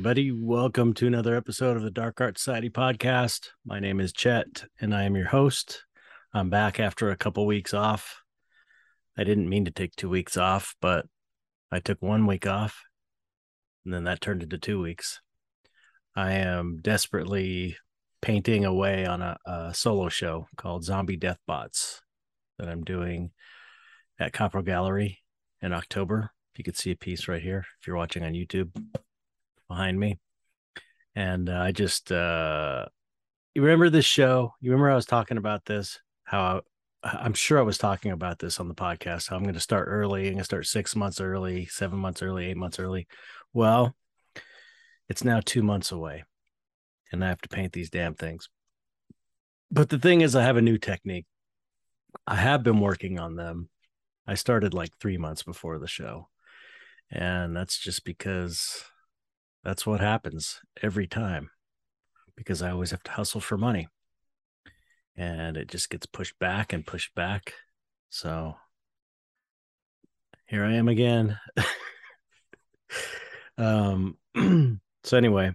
Everybody. Welcome to another episode of the Dark Art Society podcast. My name is Chet, and I am your host. I'm back after a couple weeks off. I didn't mean to take two weeks off, but I took one week off, and then that turned into two weeks. I am desperately painting away on a, a solo show called Zombie Death Bots that I'm doing at Copro Gallery in October. If you could see a piece right here if you're watching on YouTube behind me. And uh, I just, uh, you remember this show? You remember I was talking about this? How I, am sure I was talking about this on the podcast. How I'm going to start early. I'm going to start six months early, seven months early, eight months early. Well, it's now two months away, and I have to paint these damn things. But the thing is, I have a new technique. I have been working on them. I started like three months before the show. And that's just because that's what happens every time because I always have to hustle for money. And it just gets pushed back and pushed back. So here I am again. um so anyway,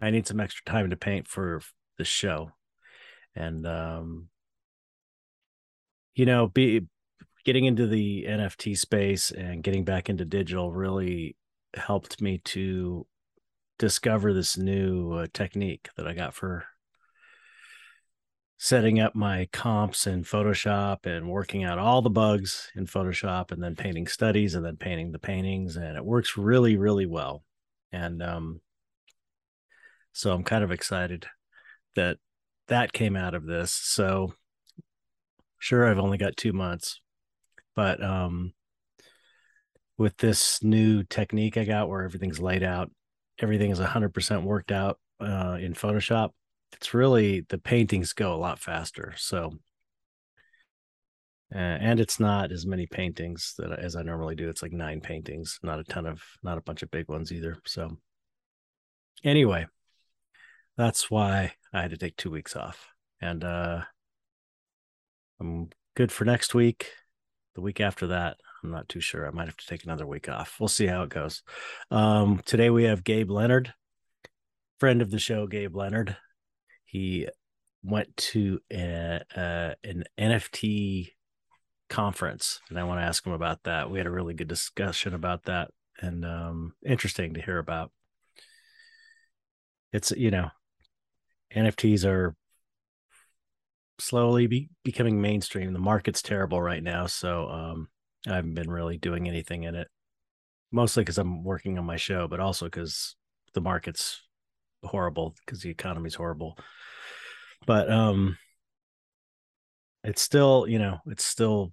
I need some extra time to paint for the show. And um you know, be getting into the NFT space and getting back into digital really helped me to discover this new uh, technique that I got for setting up my comps in Photoshop and working out all the bugs in Photoshop and then painting studies and then painting the paintings and it works really really well. And um so I'm kind of excited that that came out of this. So sure I've only got 2 months but um with this new technique I got where everything's laid out everything is 100% worked out uh, in Photoshop, it's really the paintings go a lot faster. So, uh, and it's not as many paintings that as I normally do. It's like nine paintings, not a ton of, not a bunch of big ones either. So, anyway, that's why I had to take two weeks off, and uh, I'm good for next week. The week after that, I'm not too sure. I might have to take another week off. We'll see how it goes. Um, today we have Gabe Leonard, friend of the show, Gabe Leonard. He went to a, a, an NFT conference, and I want to ask him about that. We had a really good discussion about that, and um, interesting to hear about. It's you know, NFTs are slowly be, becoming mainstream. The market's terrible right now, so um, I haven't been really doing anything in it, mostly because I'm working on my show, but also because the market's horrible because the economy's horrible. But um, it's still, you know, it's still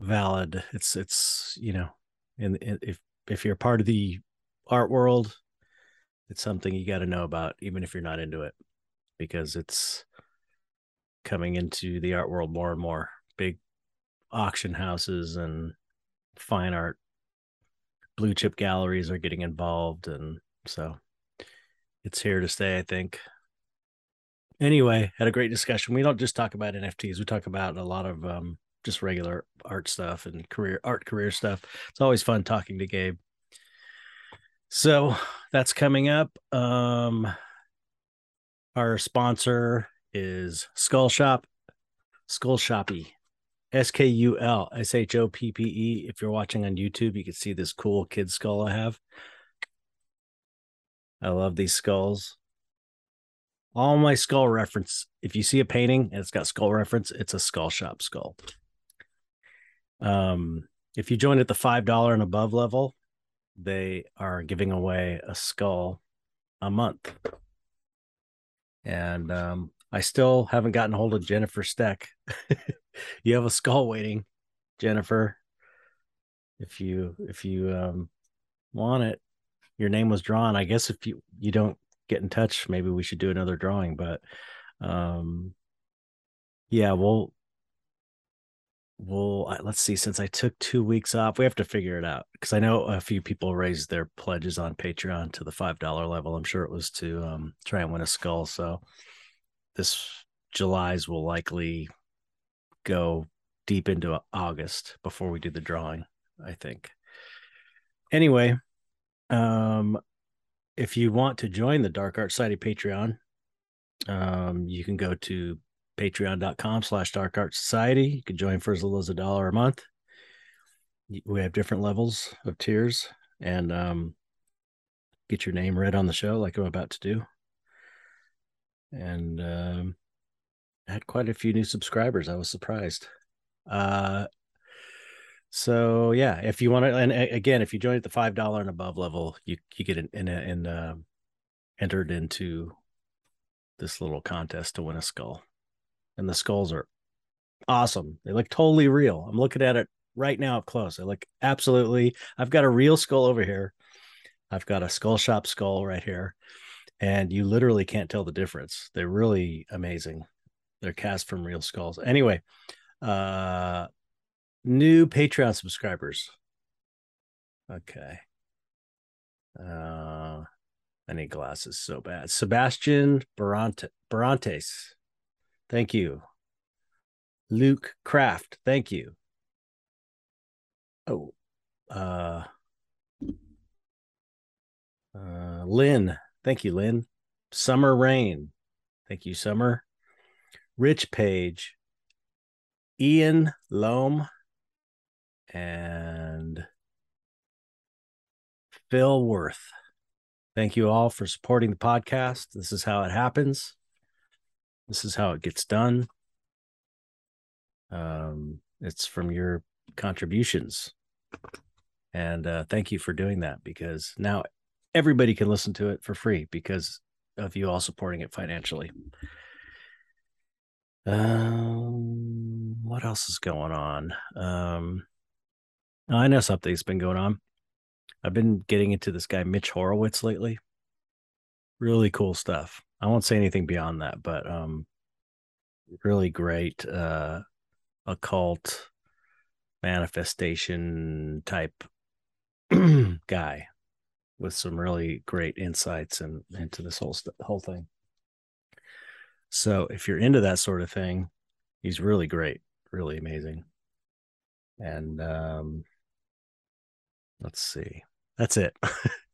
valid. It's it's you know, and if if you're part of the art world, it's something you got to know about, even if you're not into it, because it's coming into the art world more and more. Big auction houses and fine art blue chip galleries are getting involved and so it's here to stay i think. Anyway had a great discussion. We don't just talk about nfts we talk about a lot of um, just regular art stuff and career art career stuff. It's always fun talking to gabe. So that's coming up. Um our sponsor is skull shop skull shoppy S K U L S H O P P E. If you're watching on YouTube, you can see this cool kid skull I have. I love these skulls. All my skull reference. If you see a painting and it's got skull reference, it's a skull shop skull. Um, if you join at the five dollar and above level, they are giving away a skull a month. And um, I still haven't gotten hold of Jennifer Steck. you have a skull waiting, Jennifer. If you if you um want it, your name was drawn. I guess if you you don't get in touch, maybe we should do another drawing. But um yeah, we'll we'll let's see. Since I took two weeks off, we have to figure it out because I know a few people raised their pledges on Patreon to the five dollar level. I'm sure it was to um try and win a skull. So this July's will likely go deep into August before we do the drawing, I think. Anyway, um if you want to join the Dark Art Society Patreon, um, you can go to patreon.com slash dark art society. You can join for as little as a dollar a month. We have different levels of tiers and um, get your name read on the show like I'm about to do. And um, had quite a few new subscribers. I was surprised. Uh, so yeah, if you want to, and again, if you join at the five dollar and above level, you you get in in, in uh, entered into this little contest to win a skull, and the skulls are awesome. They look totally real. I'm looking at it right now up close. They look absolutely. I've got a real skull over here. I've got a skull shop skull right here, and you literally can't tell the difference. They're really amazing. They're cast from real skulls. Anyway, uh new Patreon subscribers. Okay. Uh I need glasses so bad. Sebastian Barante, Barantes. Thank you. Luke Kraft. Thank you. Oh, uh, uh, Lynn. Thank you, Lynn. Summer Rain. Thank you, Summer. Rich Page. Ian Loam and Phil Worth. Thank you all for supporting the podcast. This is how it happens. This is how it gets done. Um, it's from your contributions. And uh, thank you for doing that because now everybody can listen to it for free because of you all supporting it financially. Um, what else is going on? Um, I know something's been going on. I've been getting into this guy Mitch Horowitz lately. Really cool stuff. I won't say anything beyond that, but um, really great uh, occult manifestation type guy with some really great insights and into this whole st- whole thing. So if you're into that sort of thing, he's really great, really amazing. And um, let's see, that's it.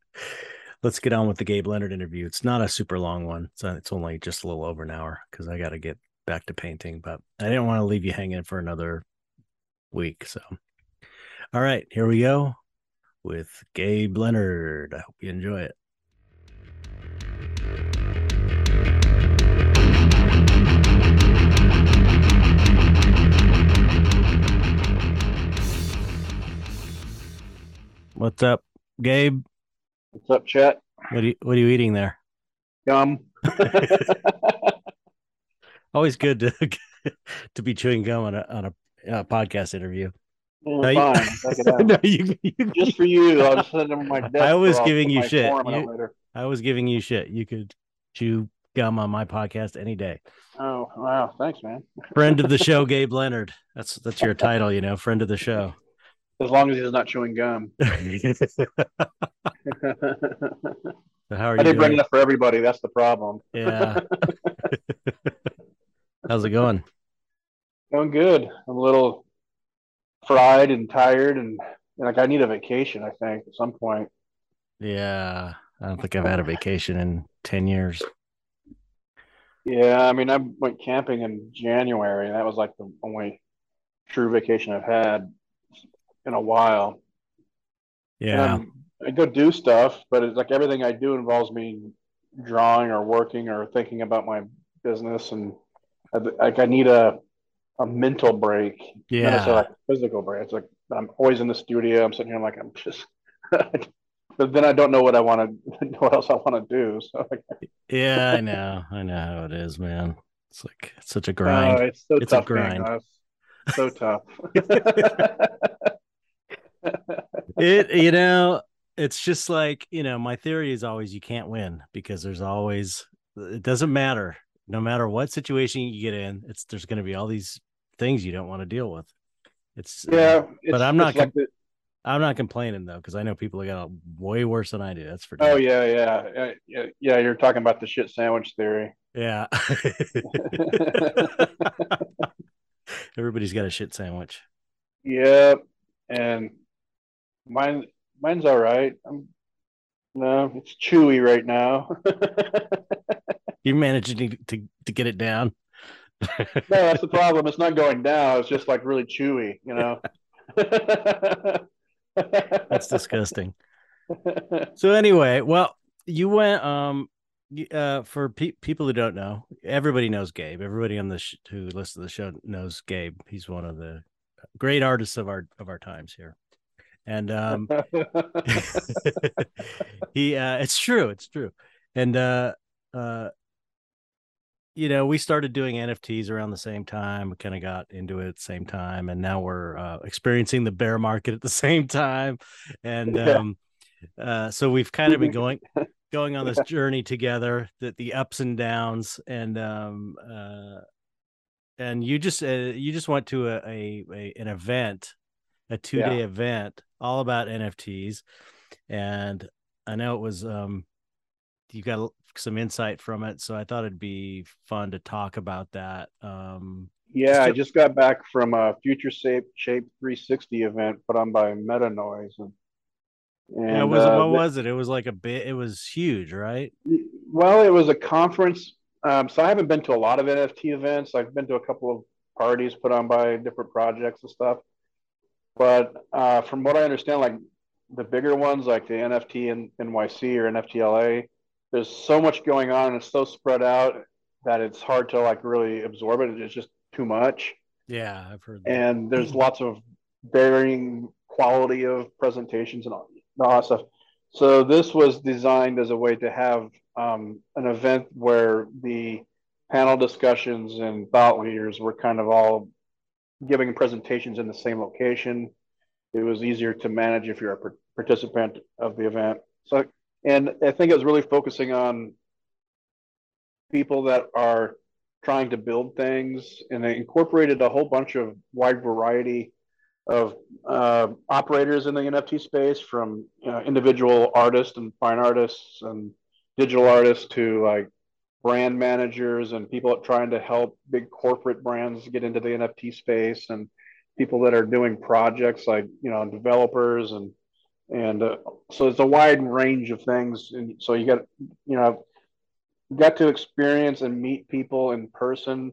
let's get on with the Gabe Leonard interview. It's not a super long one. So it's only just a little over an hour because I got to get back to painting, but I didn't want to leave you hanging for another week. So, all right, here we go with Gabe Leonard. I hope you enjoy it. What's up, Gabe? What's up, Chet? What are you What are you eating there? Gum. Always good to to be chewing gum on a on a uh, podcast interview. No, fine. no, you, you, Just for you, I was sitting on my desk. I was giving you shit. You, I was giving you shit. You could chew gum on my podcast any day. Oh wow! Thanks, man. Friend of the show, Gabe Leonard. That's that's your title, you know. Friend of the show. As long as he's not chewing gum. so how are you? I didn't bring enough for everybody. That's the problem. Yeah. How's it going? Going good. I'm a little fried and tired, and like I need a vacation. I think at some point. Yeah, I don't think I've had a vacation in ten years. Yeah, I mean, I went camping in January, and that was like the only true vacation I've had in a while. Yeah. I go do stuff, but it's like everything I do involves me drawing or working or thinking about my business, and like I need a a mental break. Yeah. Not like a physical break. It's like I'm always in the studio. I'm sitting here, I'm like I'm just. but then I don't know what I want to, what else I want to do. So. yeah, I know, I know how it is, man. It's like it's such a grind. Uh, it's so it's tough, a grind. So tough. it you know it's just like you know my theory is always you can't win because there's always it doesn't matter no matter what situation you get in it's there's going to be all these things you don't want to deal with. It's yeah uh, it's, but i'm not like i'm not complaining though because i know people have got way worse than i do that's for oh yeah, yeah yeah yeah you're talking about the shit sandwich theory. Yeah. Everybody's got a shit sandwich. Yep and mine mine's all right. I'm No, it's chewy right now. You're managing to, to, to get it down. no, that's the problem. It's not going down. It's just like really chewy, you know. that's disgusting. So anyway, well, you went um uh for pe- people who don't know, everybody knows Gabe. Everybody on the sh- who listens to the show knows Gabe. He's one of the great artists of our of our times here. And um he uh it's true, it's true. And uh uh you know, we started doing NFTs around the same time. We kind of got into it at the same time, and now we're uh, experiencing the bear market at the same time. And um, uh, so we've kind of been going going on this journey together, that the ups and downs, and um, uh, and you just uh, you just went to a, a, a an event, a two day yeah. event all about NFTs, and I know it was um, you got some insight from it. So I thought it'd be fun to talk about that. Um, yeah, I just got back from a Future Shape Shape 360 event put on by Meta Noise. And, and yeah, was, uh, what was it? It was like a bit. It was huge, right? Well, it was a conference. Um, so I haven't been to a lot of NFT events. I've been to a couple of parties put on by different projects and stuff. But uh, from what I understand, like the bigger ones, like the NFT in NYC or NFTLA, there's so much going on and it's so spread out that it's hard to like really absorb it. It's just too much. Yeah, I've heard. That. And there's lots of varying quality of presentations and all, all that stuff. So this was designed as a way to have um, an event where the panel discussions and thought leaders were kind of all giving presentations in the same location. It was easier to manage if you're a participant of the event. So and I think it was really focusing on people that are trying to build things, and they incorporated a whole bunch of wide variety of uh, operators in the NFT space, from you know, individual artists and fine artists and digital artists to like brand managers and people trying to help big corporate brands get into the NFT space and people that are doing projects like you know developers and and uh, so it's a wide range of things and so you got you know got to experience and meet people in person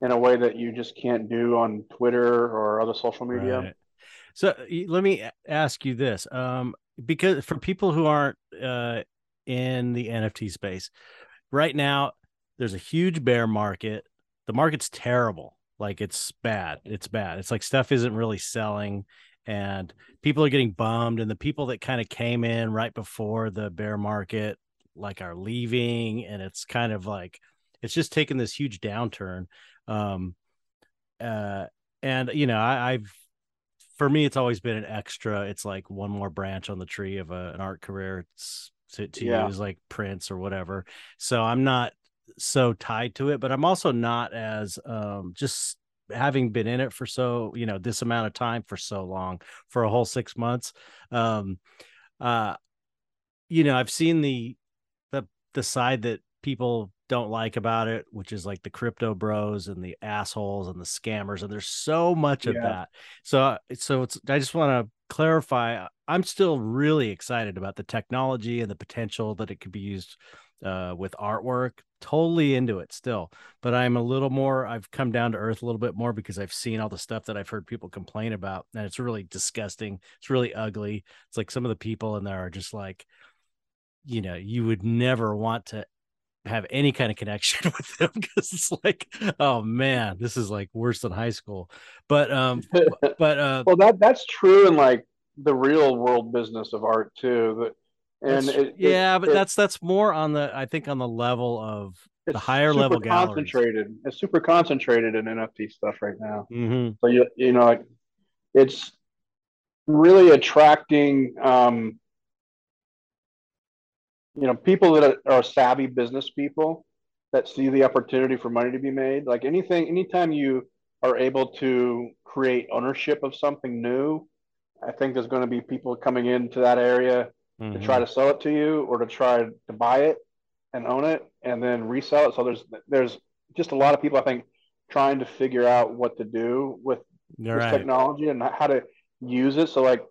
in a way that you just can't do on twitter or other social media right. so let me ask you this um, because for people who aren't uh, in the nft space right now there's a huge bear market. The market's terrible. Like it's bad. It's bad. It's like stuff isn't really selling and people are getting bummed and the people that kind of came in right before the bear market like are leaving and it's kind of like it's just taken this huge downturn. Um uh and you know I, i've for me it's always been an extra. It's like one more branch on the tree of a, an art career. It's to, to yeah. use like prints or whatever so i'm not so tied to it but i'm also not as um just having been in it for so you know this amount of time for so long for a whole six months um uh you know i've seen the the the side that people don't like about it which is like the crypto bros and the assholes and the scammers and there's so much yeah. of that so so it's i just want to clarify i'm still really excited about the technology and the potential that it could be used uh, with artwork. Totally into it still but i'm a little more i've come down to earth a little bit more because i've seen all the stuff that i've heard people complain about and it's really disgusting. It's really ugly. It's like some of the people in there are just like you know you would never want to have any kind of connection with them because it's like oh man this is like worse than high school but um but uh well that that's true in like the real world business of art too that and it, yeah it, but it, that's that's more on the i think on the level of the higher level galleries. concentrated it's super concentrated in nft stuff right now mm-hmm. so you you know it's really attracting um you know people that are, savvy business people that see the opportunity for money to be made like anything anytime you are able to create ownership of something new i think there's going to be people coming into that area mm-hmm. to try to sell it to you or to try to buy it and own it and then resell it. So there's there's just a lot of people I think trying to figure out what to do with this right. technology and how to use it. So like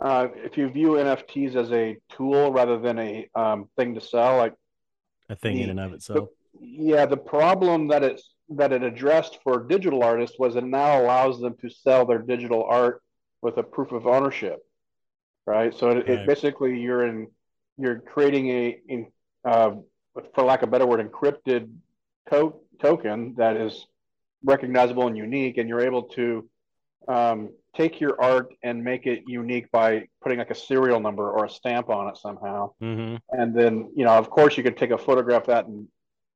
uh, if you view NFTs as a tool rather than a um, thing to sell, like a thing the, in and of itself. The, yeah, the problem that it's that it addressed for digital artists was it now allows them to sell their digital art with a proof of ownership, right? So it, right. it basically you're in you're creating a, in, uh, for lack of a better word, encrypted to- token that is recognizable and unique, and you're able to um, take your art and make it unique by putting like a serial number or a stamp on it somehow. Mm-hmm. And then, you know, of course, you could take a photograph of that and,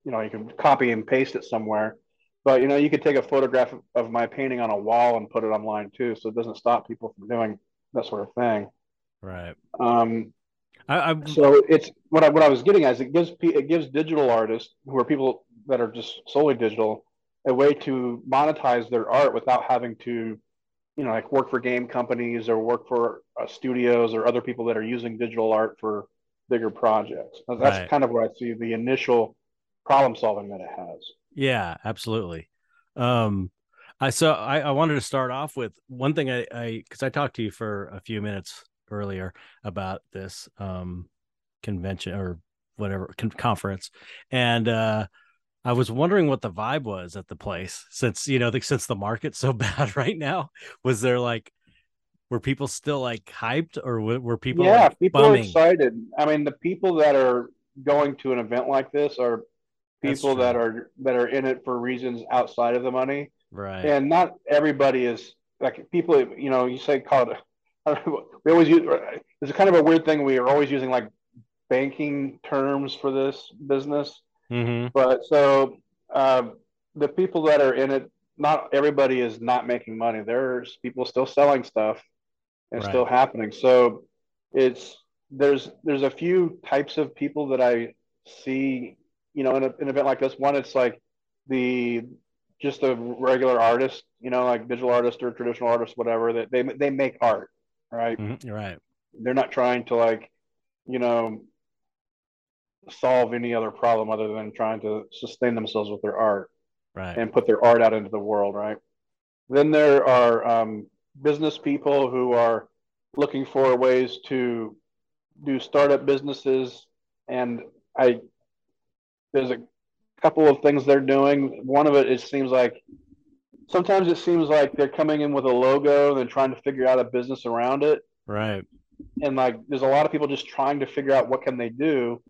you know, you can copy and paste it somewhere. But you know, you could take a photograph of my painting on a wall and put it online too, so it doesn't stop people from doing that sort of thing. Right. Um, I, I, so it's what I what I was getting at is it gives it gives digital artists who are people that are just solely digital a way to monetize their art without having to you know, like work for game companies or work for uh, studios or other people that are using digital art for bigger projects. That's right. kind of where I see the initial problem solving that it has. Yeah, absolutely. Um, I so I, I wanted to start off with one thing I I because I talked to you for a few minutes earlier about this um convention or whatever con- conference, and uh I was wondering what the vibe was at the place since you know the, since the market's so bad right now. Was there like were people still like hyped or were people yeah like, people bumming? are excited. I mean the people that are going to an event like this are people that are that are in it for reasons outside of the money. Right. And not everybody is like people you know you say call it we always use it's kind of a weird thing. We are always using like banking terms for this business Mm-hmm. But so uh, the people that are in it, not everybody is not making money. There's people still selling stuff and right. still happening. So it's there's there's a few types of people that I see, you know, in, a, in an event like this. One, it's like the just a regular artist, you know, like digital artist or traditional artist, whatever. That they they make art, right? Mm-hmm. Right. They're not trying to like, you know, solve any other problem other than trying to sustain themselves with their art right. and put their art out into the world, right? Then there are um, business people who are looking for ways to do startup businesses, and I there's a couple of things they're doing. One of it it seems like sometimes it seems like they're coming in with a logo and then trying to figure out a business around it. Right. And like there's a lot of people just trying to figure out what can they do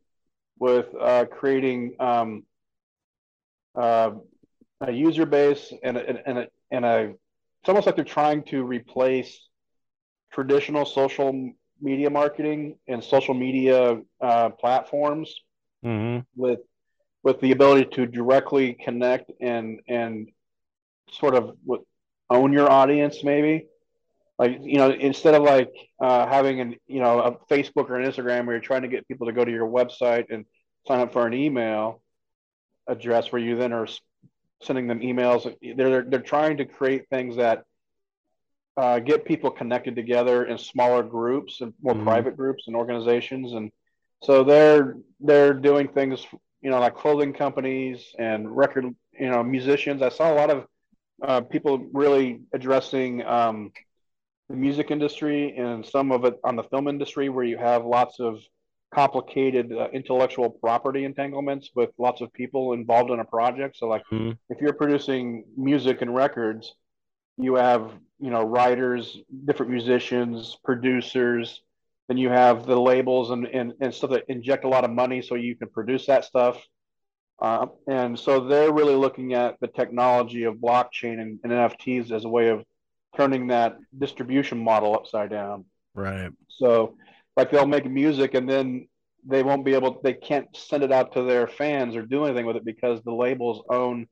with uh, creating um, uh, a user base and a, and a, and a it's almost like they're trying to replace traditional social media marketing and social media uh, platforms mm-hmm. with with the ability to directly connect and and sort of own your audience maybe like you know instead of like uh, having an you know a facebook or an instagram where you're trying to get people to go to your website and sign up for an email address where you then are sending them emails they're they're, trying to create things that uh, get people connected together in smaller groups and more mm-hmm. private groups and organizations and so they're they're doing things you know like clothing companies and record you know musicians i saw a lot of uh, people really addressing um, the music industry and some of it on the film industry where you have lots of complicated uh, intellectual property entanglements with lots of people involved in a project so like mm-hmm. if you're producing music and records you have you know writers different musicians producers then you have the labels and, and, and stuff that inject a lot of money so you can produce that stuff uh, and so they're really looking at the technology of blockchain and, and nfts as a way of turning that distribution model upside down. Right. So, like they'll make music and then they won't be able, they can't send it out to their fans or do anything with it because the labels own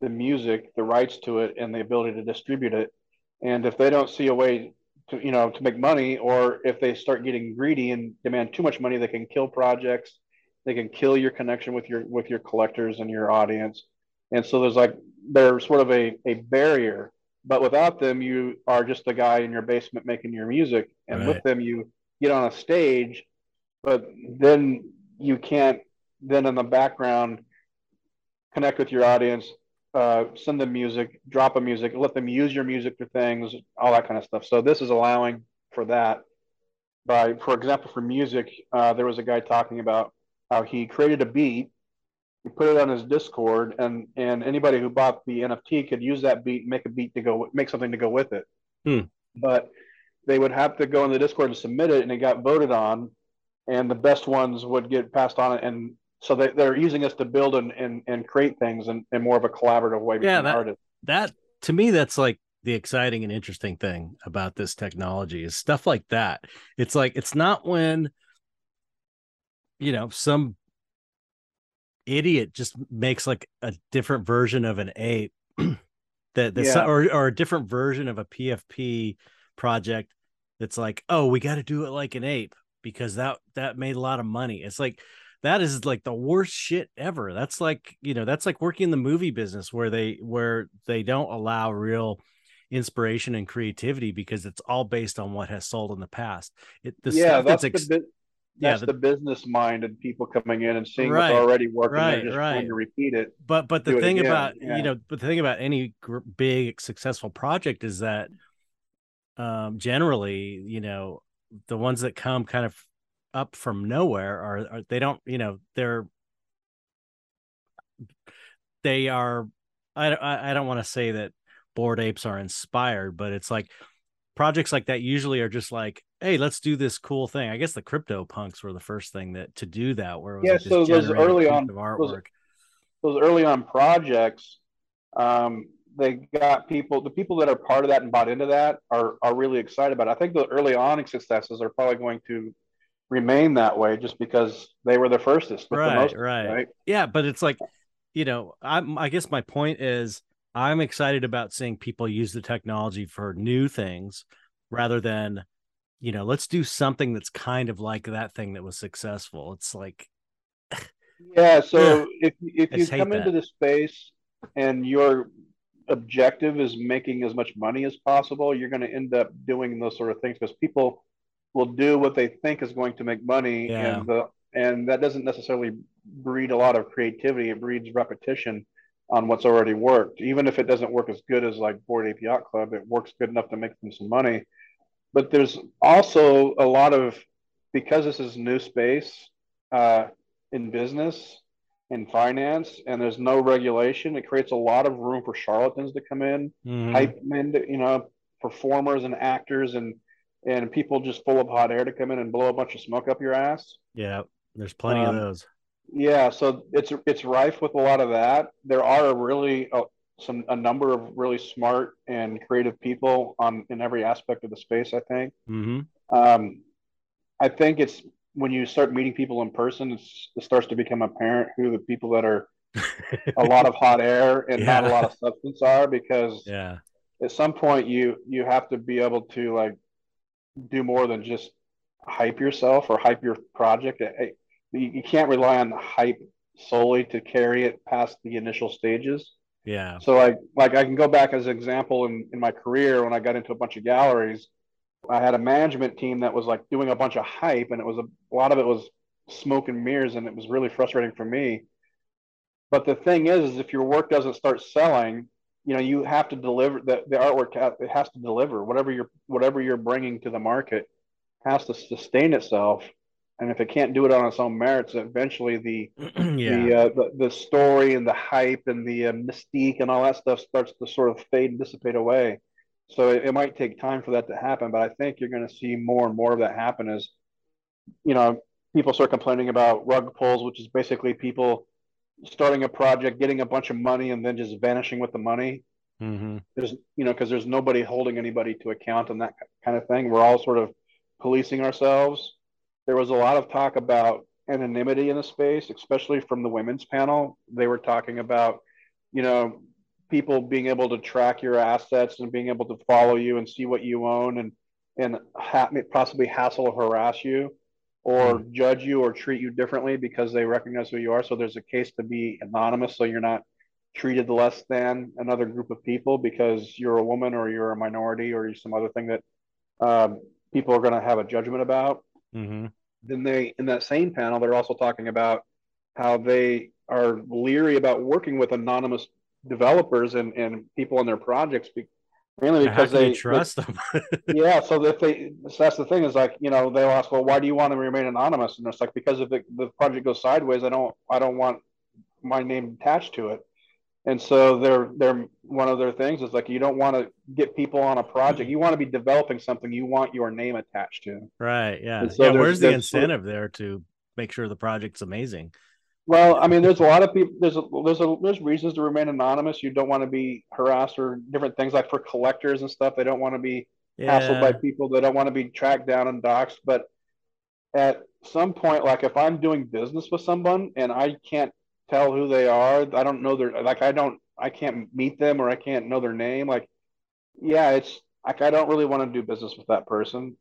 the music, the rights to it, and the ability to distribute it. And if they don't see a way to, you know, to make money, or if they start getting greedy and demand too much money, they can kill projects. They can kill your connection with your with your collectors and your audience. And so there's like there's sort of a, a barrier but without them, you are just a guy in your basement making your music. And right. with them, you get on a stage, but then you can't, then in the background, connect with your audience, uh, send them music, drop a music, let them use your music for things, all that kind of stuff. So this is allowing for that. by, for example, for music, uh, there was a guy talking about how he created a beat, he put it on his Discord, and and anybody who bought the NFT could use that beat, make a beat to go, make something to go with it. Hmm. But they would have to go in the Discord and submit it, and it got voted on, and the best ones would get passed on, and so they, they're using us to build and, and, and create things in, in more of a collaborative way Yeah, that- artists. that to me that's like the exciting and interesting thing about this technology is stuff like that it's like it's not when you know some idiot just makes like a different version of an ape that that's Yeah. or, or a different version of a pfp project that's like oh we got to do it like an ape because that that made a lot of money. It's like that is like the worst shit ever. That's like you know that's like working in the movie business where they where they don't allow real inspiration and creativity because it's all based on what has sold in the past. It the yeah, stuff that's, that's, ex- the, bu- yeah, that's the- the, business and people coming in and seeing Right, what's already working right, and just right. to repeat it. but but the thing about yeah. you know but the thing about any gr- big successful project is that um generally you know the ones that come kind of up from nowhere are, are they don't you know they're they are i i, I don't want to say that Bored Apes are inspired but it's like projects like that usually are just like hey let's do this cool thing i guess the crypto punks were the first thing that to do that where it was Yeah, like so those early on- of artwork Those early on projects, um, they got people, the people that are part of that and bought into that are, are really excited about it. I think the early on successes are probably going to remain that way just because they were the firstest. with the Right, most, right. yeah but it's like you know i'm i guess my point is i'm excited about seeing people use the technology for new things rather than you know let's do something that's kind of like that thing that was successful it's like Yeah. So if if you come into the space and your objective is making as much money as possible, you're going to end up doing those sort of things because people will do what they think is going to make money, Yeah. and the and that doesn't necessarily breed a lot of creativity. It breeds repetition on what's already worked. Even if it doesn't work as good as like Bored Ape Yacht Club, it works good enough to make them some money. But there's also a lot of because this is new space. Uh, in business in finance and there's no regulation it creates a lot of room for charlatans to come in mhm. hype men to, you know performers and actors and and people just full of hot air to come in and blow a bunch of smoke up your ass yeah there's plenty of Um, those yeah so it's it's rife with a lot of that. There are really uh, some a number of really smart and creative people on in every aspect of the space i think. Hmm um, I think it's when you start meeting people in person, it's, it starts to become apparent who the people that are a lot of hot air and not a lot of substance are because yeah. at some point you you have to be able to like do more than just hype yourself or hype your project. It- You, you can't rely on the hype solely to carry it past the initial stages. yeah So like like I can go back as an example in, in my career when I got into a bunch of galleries, I had a management team that was like doing a bunch of hype and it was a, a lot of it was smoke and mirrors and it was really frustrating for me. But the thing is, is if your work doesn't start selling, you know, you have to deliver the, the artwork it has to deliver whatever you're whatever you're bringing to the market has to sustain itself. And if it can't do it on its own merits, eventually the yeah the, uh, the the story and the hype and the uh, mystique and all that stuff starts to sort of fade and dissipate away. So it, it might take time for that to happen, but I think you're going to see more and more of that happen as you know people start complaining about rug pulls, which is basically people starting a project, getting a bunch of money, and then just vanishing with the money. hmm There's you know because there's nobody holding anybody to account and that kind of thing. We're all sort of policing ourselves. There was a lot of talk about anonymity in the space, especially from the women's panel. They were talking about, you know, people being able to track your assets and being able to follow you and see what you own and and ha- possibly hassle or harass you or judge you or treat you differently because they recognize who you are. So there's a case to be anonymous so you're not treated less than another group of people because you're a woman or you're a minority or you're some other thing that um, people are going to have a judgment about hmm then they in that same panel they're also talking about how they are leery about working with anonymous developers and, and people on their projects be, mainly because they trust them? yeah so if they so that's the thing is like you know they'll ask well why do you want to remain anonymous and it's like because if it, the project goes sideways i don't i don't want my name attached to it and so they're they're one of their things is like you don't want to get people on a project you want to be developing something you want your name attached to right. Yeah. So yeah. Where's the there's sort of- incentive there to make sure the project's amazing? well i mean there's a lot of people there's a, there's a there's reasons to remain anonymous you don't want to be harassed or different things like for collectors and stuff they don't want to be hassled by people they don't want to be tracked down and doxxed but at some point like if i'm doing business with someone and i can't tell who they are i don't know their like i don't i can't meet them or i can't know their name like yeah it's like i don't really want to do business with that person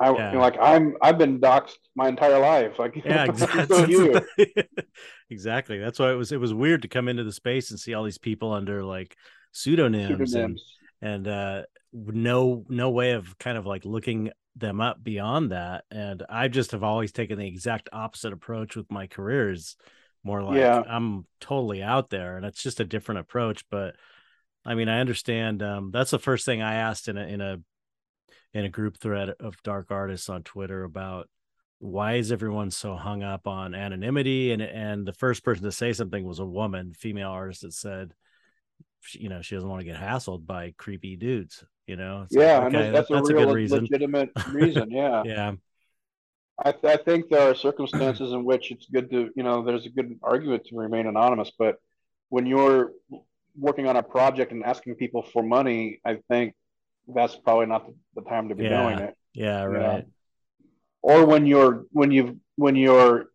i Yeah. you know, like i'm i've been doxxed my entire life like Yeah, exactly. so you. exactly. That's why it was it was weird to come into the space and see all these people under like pseudonyms, and Pseudonyms. and uh no no way of kind of like looking them up beyond that and i just have always taken the exact opposite approach with my careers more like Yeah. i'm totally out there and it's just a different approach but i mean i understand um that's the first thing i asked in a in a in a group thread of dark artists on twitter about why is everyone so hung up on anonymity? And and the first person to say something was a woman female artist that said you know she doesn't want to get hassled by creepy dudes you know? It's like, yeah and okay, that's, that- that's, that's a real good reason. legitimate reason yeah. Yeah I, th- I think there are circumstances in which it's good to, you know, there's a good argument to remain anonymous. But when you're working on a project and asking people for money, I think that's probably not the, the time to be Yeah, doing it. yeah you know. right Or when you're when you've when you're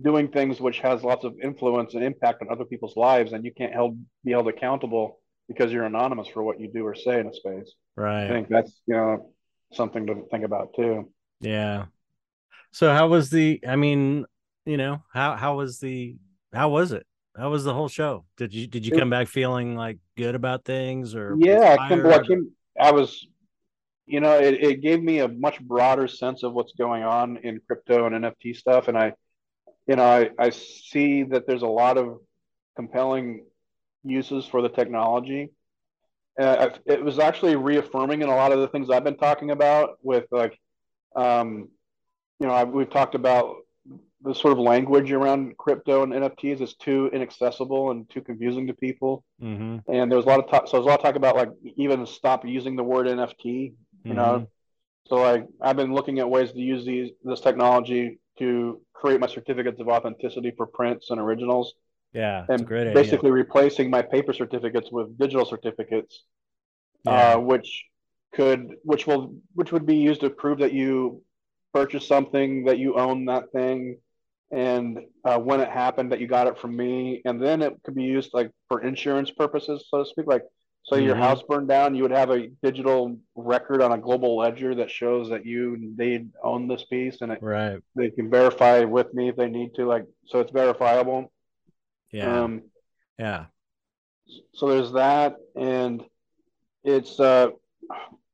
doing things which has lots of influence and impact on other people's lives, and you can't held be held accountable because you're anonymous for what you do or say in a space. Right. I think that's you know something to think about too. yeah so how was the i mean you know how how was the how was it? How was the whole show? Did you did you come back feeling like good about things or yeah I came, well, I came i was you know it, it gave me a much broader sense of what's going on in crypto and nft stuff. And i you know i, I see that there's a lot of compelling uses for the technology. Uh, I- it was actually reaffirming in a lot of the things i've been talking about with like um, you know I, we've talked about the sort of language around crypto and nfts is too inaccessible and too confusing to people mm-hmm, and there was a lot of talk. So there's a lot of talk about like even stop using the word NFT. You know, so like I've been looking at ways to use these this technology to create my certificates of authenticity for prints and originals, yeah and great idea basically replacing my paper certificates with digital certificates, yeah. uh, which could which will which would be used to prove that you purchased something that you own that thing and uh, when it happened that you got it from me and then it could be used like for insurance purposes so to speak like so your Mhm. house burned down you would have a digital record on a global ledger that shows that you they own this piece and it, right. they can verify with me if they need to like so it's verifiable. Yeah. Um, yeah. so there's that and it's uh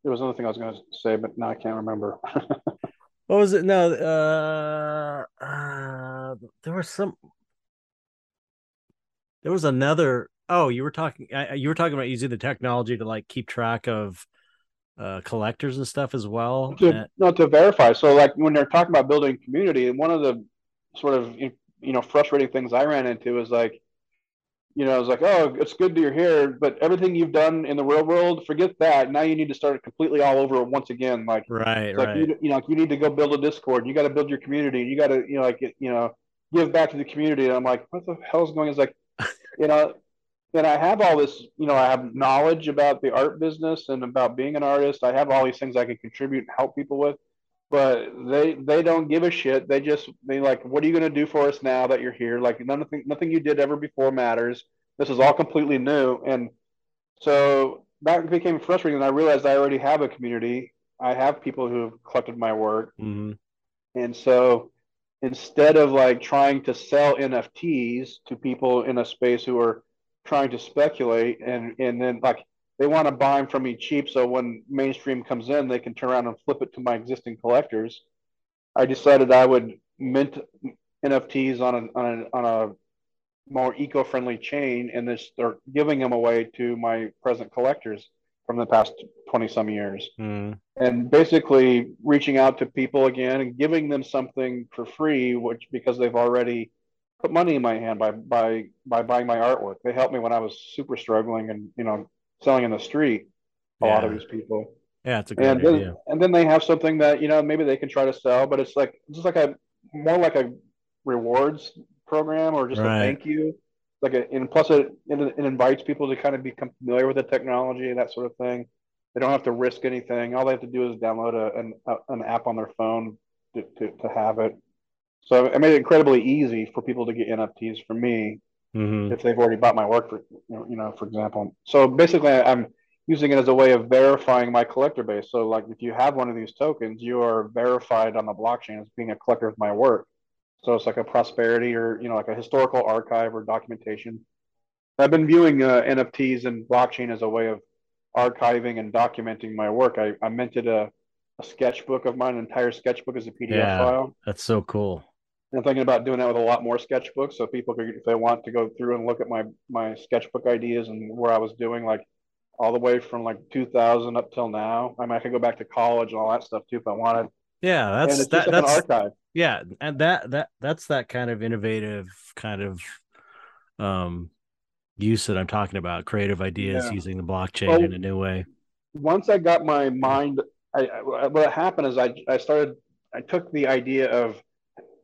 there was another thing i was going to say but now i can't remember what was it? No uh, uh there was some there was another oh you were talking uh, you were talking about using the technology to like keep track of uh collectors and stuff as well to, Uh, no to verify. So like when they're talking about building community and one of the sort of you know frustrating things i ran into is like you know it's like oh it's good that you're here but everything you've done in the real world forget that. Now you need to start completely all over once again. Like right like right. you, you know you need to go build a discord. You got to build your community. You got to you know like you know give back to the community. And i'm like what the hell's going on? it's like you know and i have all this you know i have knowledge about the art business and about being an artist. I have all these things i can contribute and help people with but they they don't give a shit. They just they like what are you going to do for us now that you're here? Like nothing nothing you did ever before matters. This is all completely new. And so that became frustrating. And i realized i already have a community. I have people who have collected my work. Hmm and so instead of like trying to sell NFTs to people in a space who are trying to speculate and and then like they want to buy them from me cheap so when mainstream comes in they can turn around and flip it to my existing collectors i decided i would mint nfts on a on a, on a more eco-friendly chain and then start giving them away to my present collectors from the past 20 some years. Mm. And basically reaching out to people again and giving them something for free, which because they've already put money in my hand by by by buying my artwork. They helped me when I was super struggling and you know selling in the street. A lot of these people, Yeah, it's a good and then idea. and then they have something that you know maybe they can try to sell, but it's like just like a more like a rewards program or just Right. a thank you. Like a, and plus it, it it invites people to kind of become familiar with the technology and that sort of thing. They don't have to risk anything. All they have to do is download a, an a, an app on their phone to, to, to have it. So I made it incredibly easy for people to get NFTs from me hmm if they've already bought my work for you know, for example. So basically i'm using it as a way of verifying my collector base. So like if you have one of these tokens you are verified on the blockchain as being a collector of my work. So it's like a prosperity or you know like a historical archive or documentation. I've been viewing uh, nfts and blockchain as a way of archiving and documenting my work. I, I minted a, a sketchbook of mine an entire sketchbook as a pdf Yeah. file. That's so cool. I'm thinking about doing that with a lot more sketchbooks, so people could, if they want to go through and look at my my sketchbook ideas and where I was doing, like all the way from like 2000 up till now. I mean, I could go back to college and all that stuff too if I wanted. Yeah, that's that, like that's an archive. yeah, and that that that's that kind of innovative kind of um use that I'm talking about, creative ideas Yeah. using the blockchain Well, in a new way. Once I got my mind, I, I what happened is I I started I took the idea of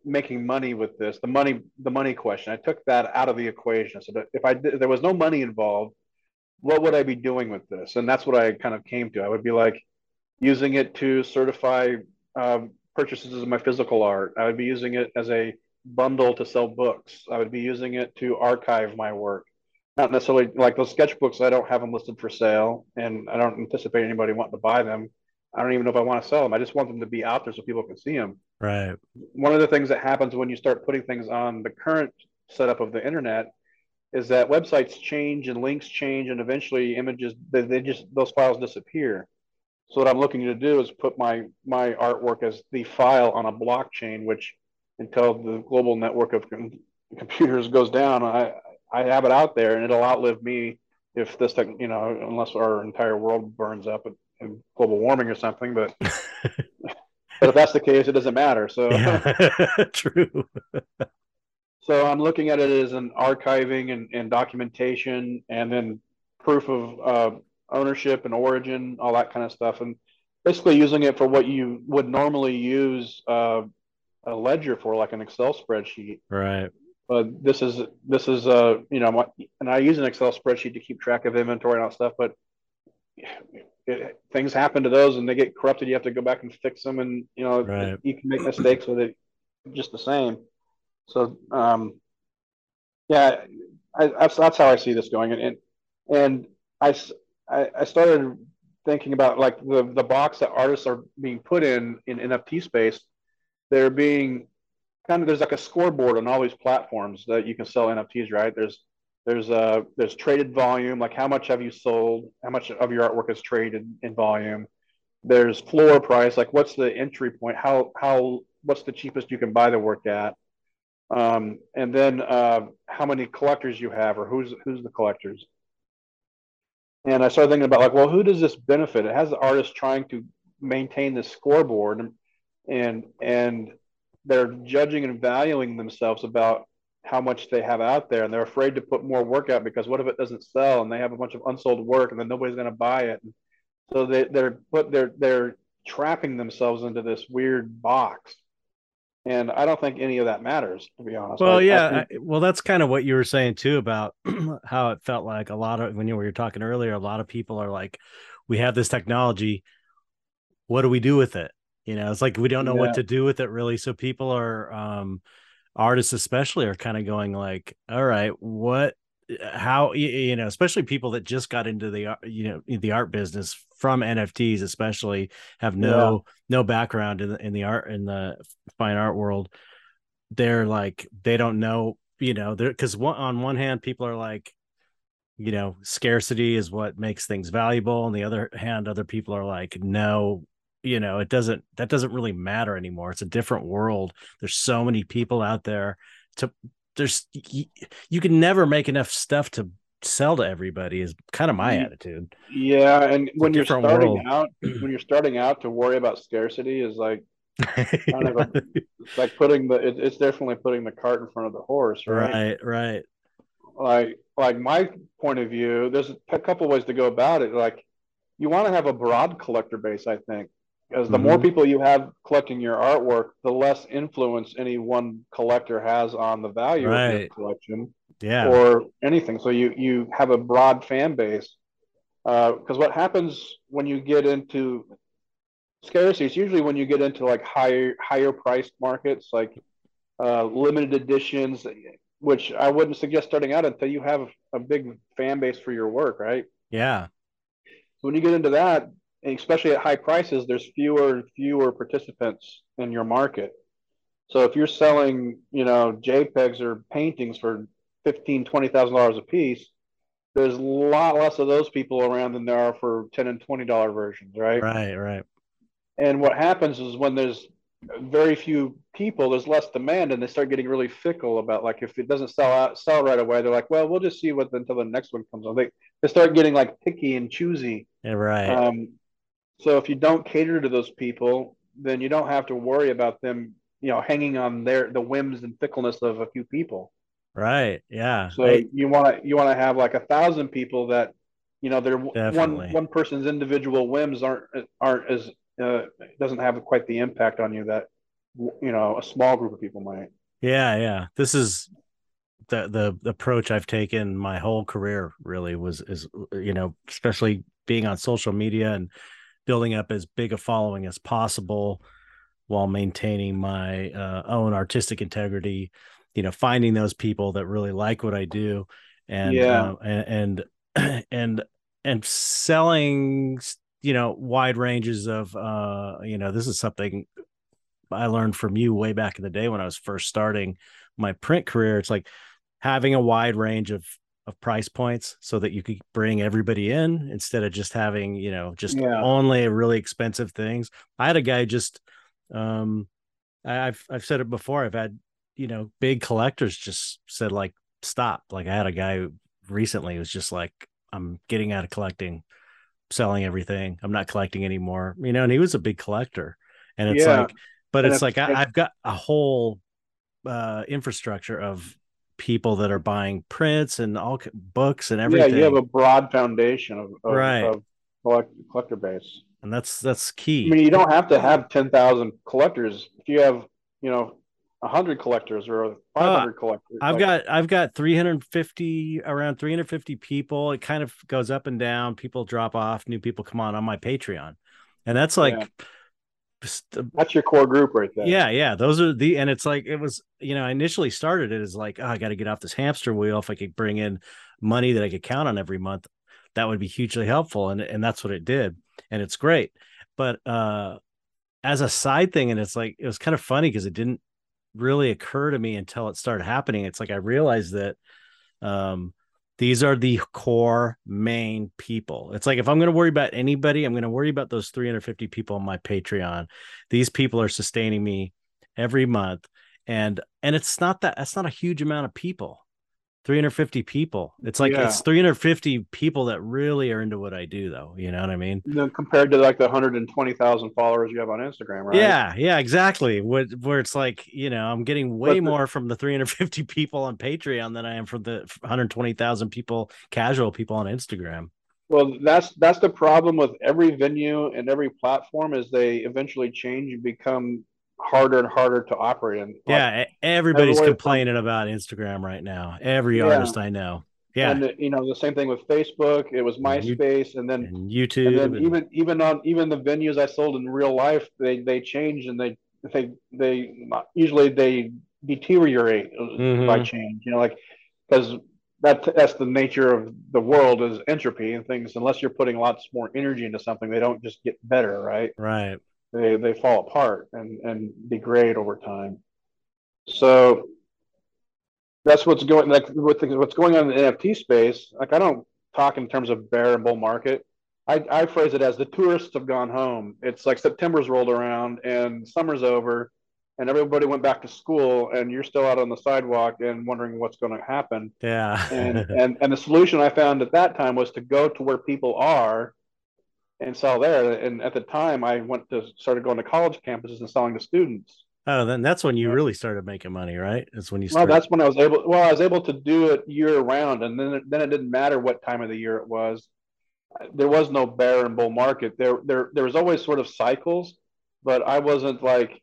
making money with this, the money the money question. I took that out of the equation. So that if I if there was no money involved, what would I be doing with this? And that's what I kind of came to. I would be like using it to certify um, purchases of my physical art. I would be using it as a bundle to sell books. I would be using it to archive my work. Not necessarily like those sketchbooks. I don't have them listed for sale, and I don't anticipate anybody wanting to buy them. I don't even know if I want to sell them. I just want them to be out there so people can see them Right. one of the things that happens when you start putting things on the current setup of the internet is that websites change and links change and eventually images they, they just those files disappear so what i'm looking to do is put my my artwork as the file on a blockchain which until the global network of com- computers goes down i i have it out there and it'll outlive me if this tech, you know unless our entire world burns up in global warming or something but but if that's the case it doesn't matter so Yeah. True. So I'm looking at it as an archiving and, and documentation, and then proof of uh, ownership and origin, all that kind of stuff, and basically using it for what you would normally use uh, a ledger for, like an Excel spreadsheet. Right. But this is this is uh you know, my, and I use an Excel spreadsheet to keep track of inventory and all that stuff, but it, things happen to those and they get corrupted. You have to go back and fix them, and you know Right. you can make mistakes with it just the same. So um, yeah, I, that's that's how I see this going, and and, and I, s- I I started thinking about like the the box that artists are being put in in NFT space. They're being kind of there's like a scoreboard on all these platforms that you can sell NFTs, right? There's there's uh there's traded volume, like how much have you sold, how much of your artwork is traded in volume. There's floor price, like what's the entry point, how how what's the cheapest you can buy the work at, um, and then uh, how many collectors you have or who's who's the collectors. And I started thinking about like, well, who does this benefit? It has the artist trying to maintain this scoreboard, and and they're judging and valuing themselves about how much they have out there, and they're afraid to put more work out because what if it doesn't sell, and they have a bunch of unsold work, and then nobody's going to buy it. So they, they're but they're they're trapping themselves into this weird box, and I don't think any of that matters, to be honest. Well, I- I yeah. think- I- well, that's kind of what you were saying too about how it felt like a lot of when you were talking earlier. A lot of people are like, "We have this technology. What do we do with it?" You know, it's like we don't know Yeah. what to do with it really. So people are, um, artists especially, are kind of going like, "All right, what?" Eh, how you know especially people that just got into the you know the art business from nfts especially have no no background in the, in the art in the fine art world they're like they don't know you know they're because one on one hand people are like you know scarcity is what makes things valuable on the other hand other people are like no you know it doesn't that doesn't really matter anymore it's a different world there's so many people out there to there's you, you can never make enough stuff to sell to everybody is kind of my attitude. Yeah, and when you're starting world. out, when you're starting out, to worry about scarcity is like kind of a, like putting the it, it's definitely putting the cart in front of the horse, right? Right, right. Like like my point of view, there's a couple ways to go about it. Like you want to have a broad collector base, I think, because the mm-hmm. more people you have collecting your artwork, the less influence any one collector has on the value right. of your collection, yeah, or anything. So you you have a broad fan base. Because uh, what happens when you get into scarcity, it's usually when you get into like higher higher priced markets, like uh, limited editions, which I wouldn't suggest starting out until you have a big fan base for your work, right? Yeah. So when you get into that, especially at high prices, there's fewer and fewer participants in your market. So if you're selling, you know, JPEGs or paintings for fifteen, twenty thousand dollars a piece, there's a lot less of those people around than there are for ten and twenty dollar versions, right? Right, right. And what happens is when there's very few people, there's less demand, and they start getting really fickle about like if it doesn't sell out, sell right away, they're like, well, we'll just see what until the next one comes on. They they start getting like picky and choosy. Yeah, right. Um, so if you don't cater to those people, then you don't have to worry about them, you know, hanging on their the whims and fickleness of a few people. Right. Yeah. So I, you want to you want to have like a thousand people that, you know, they're one one person's individual whims aren't aren't as uh, doesn't have quite the impact on you that you know a small group of people might. Yeah, yeah. This is the the approach I've taken my whole career. Really was is you know especially being on social media and building up as big a following as possible while maintaining my uh, own artistic integrity. You know, finding those people that really like what I do, and yeah, uh, and and and and selling you know wide ranges of uh you know this is something i learned from you way back in the day when i was first starting my print career it's like having a wide range of of price points so that you could bring everybody in instead of just having you know just yeah. only really expensive things i had a guy just um i've i've said it before i've had you know big collectors just said like stop like i had a guy recently who was just like i'm getting out of collecting selling everything. I'm not collecting anymore. You know, and he was a big collector. And it's yeah. like, but and it's like I, have got a whole uh, infrastructure of people that are buying prints and all books and everything. Yeah, you have a broad foundation of, of right. of collect, collector base, and that's that's key. I mean, you don't have to have ten thousand collectors. If you have you know 100 collectors or 500 uh, collectors i've like, got i've got 350 around 350 people. It kind of goes up and down. People drop off. New people come on on my patreon. And that's like yeah. That's your core group right there. Yeah yeah those are the and it's like it was you know i initially started it as like oh, i got to get off this hamster wheel. If i could bring in money that i could count on every month that would be hugely helpful and and that's what it did and it's great. But uh as a side thing and it's like it was kind of funny because it didn't really occur to me until it started happening. It's like I realized that um, these are the core main people. It's like if I'm going to worry about anybody, I'm going to worry about those 350 people on my Patreon. These people are sustaining me every month, and and it's not that that's not a huge amount of people. 350 people. It's like yeah. it's 350 people that really are into what I do, though. You know what I mean? Know, compared to like the 120,000 followers you have on Instagram, right? Yeah, yeah, exactly. What where it's like, you know, I'm getting way the, more from the 350 people on Patreon than I am from the 120,000 people, casual people on Instagram. Well, that's that's the problem with every venue and every platform is they eventually change and become harder and harder to operate in. Yeah, everybody's complaining about Instagram right now. Every yeah. artist I know. Yeah, and you know the same thing with Facebook. It was MySpace, and then and YouTube, and then and... even even on even the venues I sold in real life, they they change and they they they usually they deteriorate mm-hmm. by change. You know, like because that that's the nature of the world is entropy and things. Unless you're putting lots more energy into something, they don't just get better, right? Right they they fall apart and and degrade over time. So that's what's going like with what's going on in the NFT space. Like I don't talk in terms of bear and bull market. I, I phrase it as the tourists have gone home. It's like September's rolled around and summer's over, and everybody went back to school and you're still out on the sidewalk and wondering what's going to happen yeah and and and the solution i found at that time was to go to where people are and sell there and at the time i went to started going to college campuses and selling to students oh then that's when you really started making money right that's when you well that's when i was able well i was able to do it year round and then it, then it didn't matter what time of the year it was there was no bear and bull market there there there was always sort of cycles but i wasn't like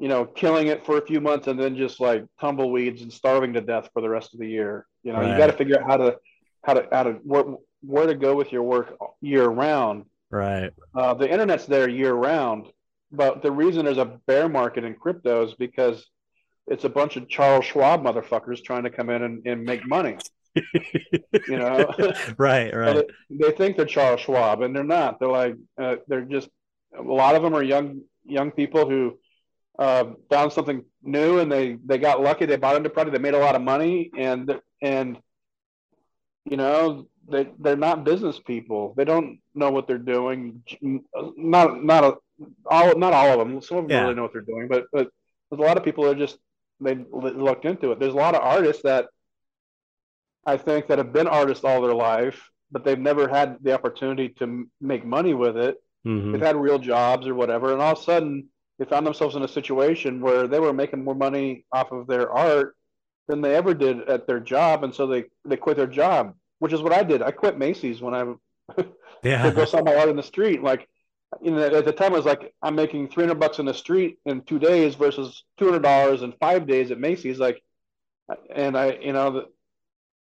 you know, killing it for a few months and then just like tumbleweeds and starving to death for the rest of the year. You know, right. you got to figure out how to, how to, how to, where, where to go with your work year round. Right. Uh, the internet's there year round, but the reason there's a bear market in crypto is because it's a bunch of Charles Schwab motherfuckers trying to come in and, and make money. you know, right, right. So they, they, think they're Charles Schwab, and they're not. They're like, uh, they're just. A lot of them are young young people who uh, found something new and they they got lucky. They bought into product. They made a lot of money and and you know they they're not business people. They don't know what they're doing. Not not a, all not all of them. Some of them yeah. really know what they're doing, but but there's a lot of people that just they looked into it. There's a lot of artists that I think that have been artists all their life, but they've never had the opportunity to make money with it. Mm-hmm. They've had real jobs or whatever, and all of a sudden they found themselves in a situation where they were making more money off of their art than they ever did at their job, and so they they quit their job, which is what I did. I quit Macy's when I yeah to go sell my art in the street. Like, you know, at the time I was like, I'm making 300 bucks in the street in two days versus 200 dollars in five days at Macy's. Like, and I, you know,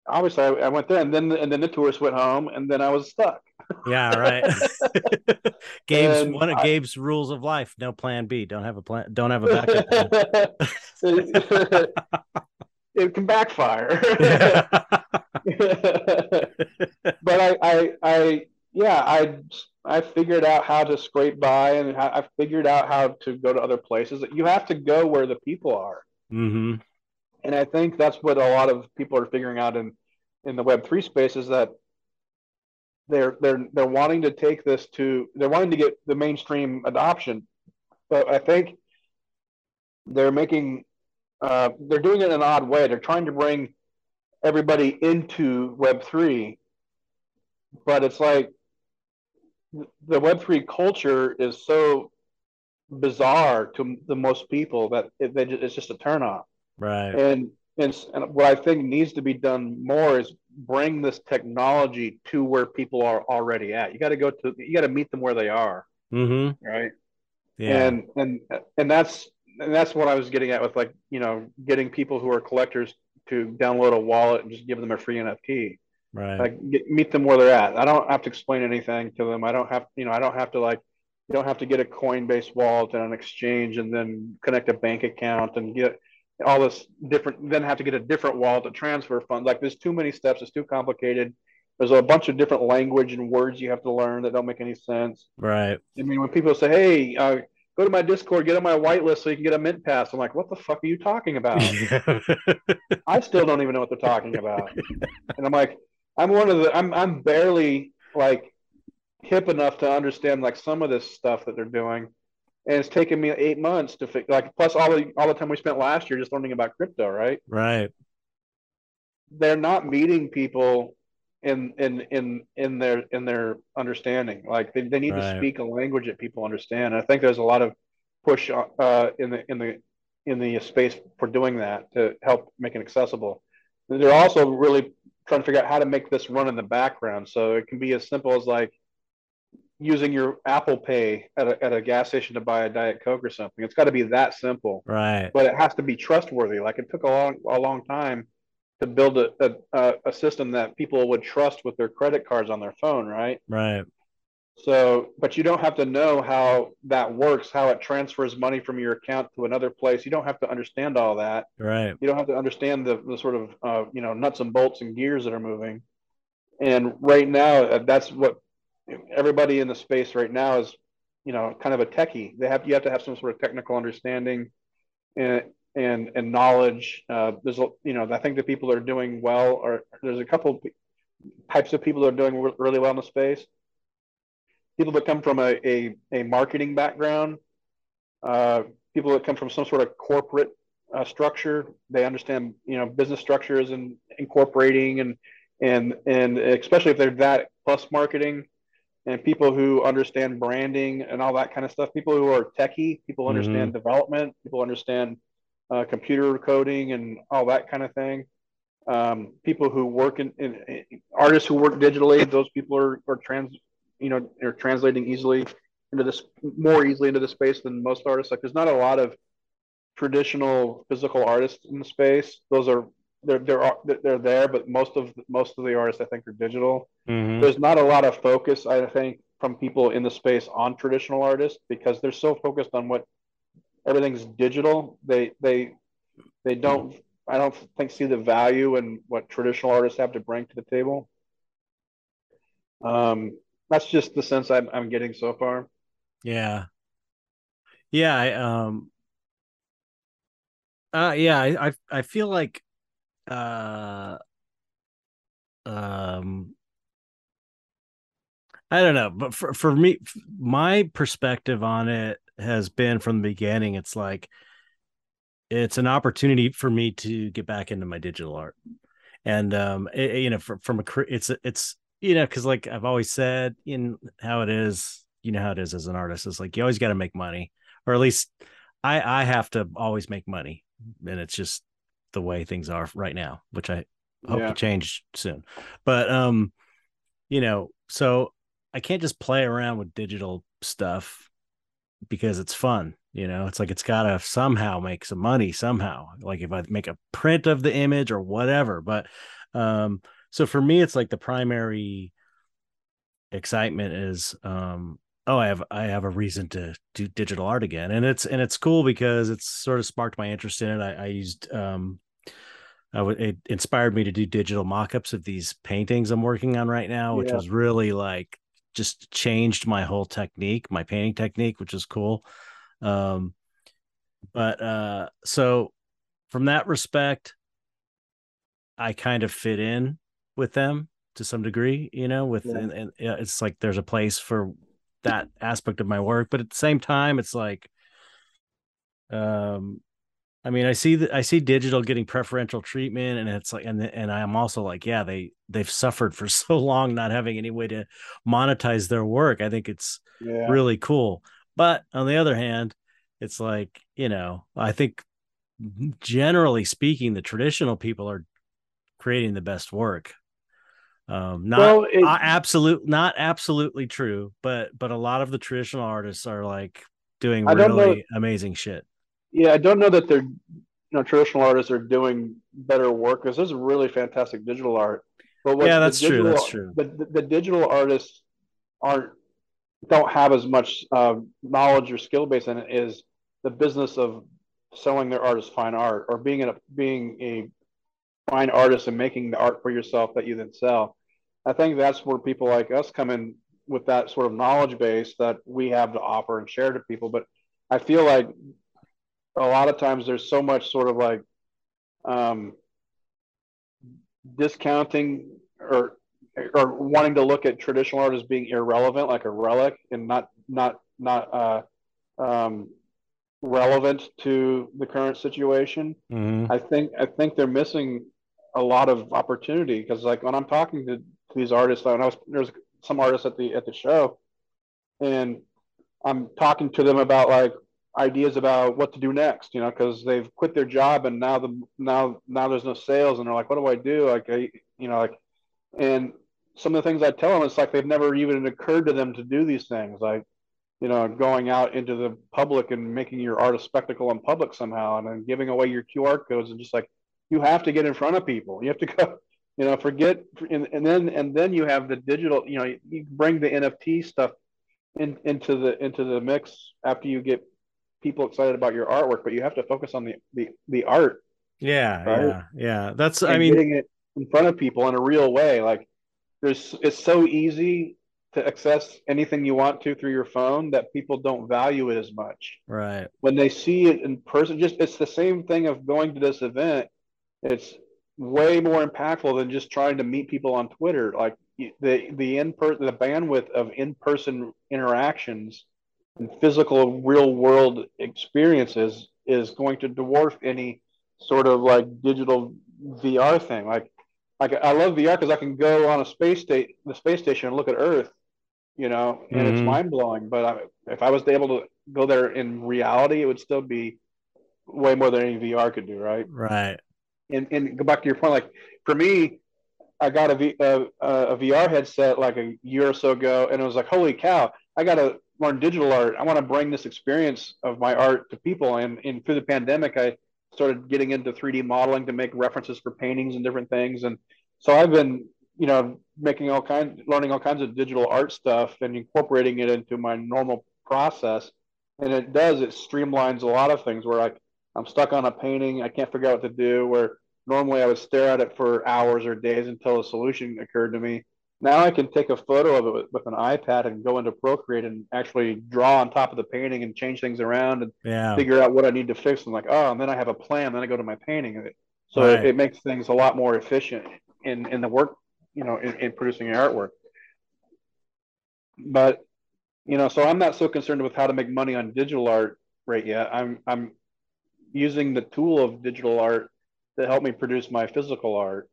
obviously I, I, went there, and then and then the tourists went home, and then I was stuck. Yeah, right. Gabe's and one of I, Gabe's rules of life: no plan B. Don't have a plan. Don't have a backup. it, can backfire. but I, I, I, yeah, I, I figured out how to scrape by, and I figured out how to go to other places. You have to go where the people are. Mm-hmm and I think that's what a lot of people are figuring out in in the Web three space is that they're they're they're wanting to take this to they're wanting to get the mainstream adoption, but I think they're making uh, they're doing it in an odd way. They're trying to bring everybody into Web three, but it's like the Web three culture is so bizarre to the most people that it, it's just a turnoff. Right. And, and and what I think needs to be done more is bring this technology to where people are already at. You got to go to you got to meet them where they are. Mm-hmm. Right. Yeah. And and and that's and that's what I was getting at with like you know getting people who are collectors to download a wallet and just give them a free NFT. Right. Like get, meet them where they're at. I don't have to explain anything to them. I don't have you know I don't have to like you don't have to get a Coinbase wallet and an exchange and then connect a bank account and get all this different, then have to get a different wallet to transfer funds. Like there's too many steps. It's too complicated. There's a bunch of different language and words you have to learn that don't make any sense. Right. I mean, when people say, "Hey, uh, go to my Discord, get on my whitelist so you can get a mint pass," I'm like, "What the fuck are you talking about?" I still don't even know what they're talking about. and I'm like, I'm one of the, I'm, I'm barely like hip enough to understand like some of this stuff that they're doing and it's taken me eight months to fix like plus all the all the time we spent last year just learning about crypto right right they're not meeting people in in in in their in their understanding like they, they need right. to speak a language that people understand and i think there's a lot of push uh, in the in the in the space for doing that to help make it accessible they're also really trying to figure out how to make this run in the background so it can be as simple as like using your Apple Pay at a, at a gas station to buy a Diet Coke or something. It's got to be that simple. Right. But it has to be trustworthy. Like it took a long a long time to build a, a, a system that people would trust with their credit cards on their phone, right? Right. So, but you don't have to know how that works, how it transfers money from your account to another place. You don't have to understand all that. Right. You don't have to understand the, the sort of, uh, you know, nuts and bolts and gears that are moving. And right now, uh, that's what everybody in the space right now is, you know, kind of a techie. They have you have to have some sort of technical understanding and and and knowledge. Uh, there's you know I think the people that are doing well or there's a couple types of people that are doing really well in the space. People that come from a a, a marketing background, uh, people that come from some sort of corporate uh, structure. They understand, you know, business structures and incorporating and and and especially if they're that plus marketing and people who understand branding and all that kind of stuff. People who are techie, people understand mm-hmm. development, people understand uh, computer coding and all that kind of thing. Um, people who work in, in, in, artists who work digitally, those people are, are trans, you know, are translating easily into this more easily into the space than most artists. Like there's not a lot of traditional physical artists in the space. Those are they're they're they're there, but most of most of the artists I think are digital. Mm-hmm. There's not a lot of focus I think from people in the space on traditional artists because they're so focused on what everything's digital. They they they don't I don't think see the value in what traditional artists have to bring to the table. Um, that's just the sense I'm, I'm getting so far. Yeah. Yeah. I, um, uh, yeah, I, I, I feel like, uh, um, I don't know, but for, for me, my perspective on it has been from the beginning. It's like, it's an opportunity for me to get back into my digital art. And, um, it, you know, from, from a, it's, it's, you know, cause like I've always said in how it is, you know how it is as an artist. It's like you always got to make money, or at least I I have to always make money, and it's just the way things are right now, which I hope yeah. to change soon. But um, you know, so I can't just play around with digital stuff because it's fun. You know, it's like it's got to somehow make some money somehow. Like if I make a print of the image or whatever. But um, so for me, it's like the primary excitement is um oh i have i have a reason to do digital art again and it's and it's cool because it's sort of sparked my interest in it i, I used um I w- it inspired me to do digital mock-ups of these paintings i'm working on right now which yeah. was really like just changed my whole technique my painting technique which is cool um but uh so from that respect i kind of fit in with them to some degree you know with yeah. and, and it's like there's a place for that aspect of my work but at the same time it's like um i mean i see that i see digital getting preferential treatment and it's like and and i'm also like yeah they they've suffered for so long not having any way to monetize their work. I think it's yeah. really cool. But on the other hand it's like you know i think generally speaking the traditional people are creating the best work. Um not well, it, absolute not absolutely true but but a lot of the traditional artists are like doing really amazing shit yeah i don't know that they're you know traditional artists are doing better work because there's really fantastic digital art. But yeah that's digital, true that's true. but the, the, digital artists aren't don't have as much uh, knowledge or skill base in it is the business of selling their art as fine art or being a being a fine artist and making the art for yourself that you then sell. I think that's where people like us come in with that sort of knowledge base that we have to offer and share to people. But I feel like a lot of times there's so much sort of like um, discounting or or wanting to look at traditional art as being irrelevant, like a relic, and not not not uh, um, relevant to the current situation. Mm-hmm. I think I think they're missing a lot of opportunity because like when I'm talking to these artists. And I was there's some artists at the at the show, and I'm talking to them about like ideas about what to do next. You know, because they've quit their job and now the now now there's no sales, and they're like, what do I do? Like, I, you know, like, and some of the things I tell them, it's like they've never even occurred to them to do these things, like you know, going out into the public and making your art a spectacle in public somehow, and then giving away your QR codes and just like you have to get in front of people. You have to go you know forget and, and then and then you have the digital you know you bring the nft stuff in, into the into the mix after you get people excited about your artwork but you have to focus on the the, the art yeah right? yeah yeah that's and i mean getting it in front of people in a real way like there's it's so easy to access anything you want to through your phone that people don't value it as much right when they see it in person just it's the same thing of going to this event it's way more impactful than just trying to meet people on Twitter. Like the the in per the bandwidth of in person interactions and physical real world experiences is going to dwarf any sort of like digital VR thing. Like, like I love VR because I can go on a space state, the space station, and look at Earth, you know, and mm-hmm. it's mind blowing. But I, if I was able to go there in reality, it would still be way more than any VR could do, right? Right. And and go back to your point, like for me, I got a, v, a, a VR headset like a year or so ago, and it was like, holy cow, I got to learn digital art. I want to bring this experience of my art to people. And, and through the pandemic, I started getting into 3D modeling to make references for paintings and different things. And so I've been, you know, making all kinds, learning all kinds of digital art stuff and incorporating it into my normal process. And it does, it streamlines a lot of things where I, I'm stuck on a painting, I can't figure out what to do, where normally I would stare at it for hours or days until a solution occurred to me. Now I can take a photo of it with an iPad and go into Procreate and actually draw on top of the painting and change things around and yeah. figure out what I need to fix. And like, oh, and then I have a plan. Then I go to my painting. So right. it, it, makes things a lot more efficient in in the work, you know, in, in producing your artwork. But you know, so I'm not so concerned with how to make money on digital art right yet. I'm I'm using the tool of digital art to help me produce my physical art.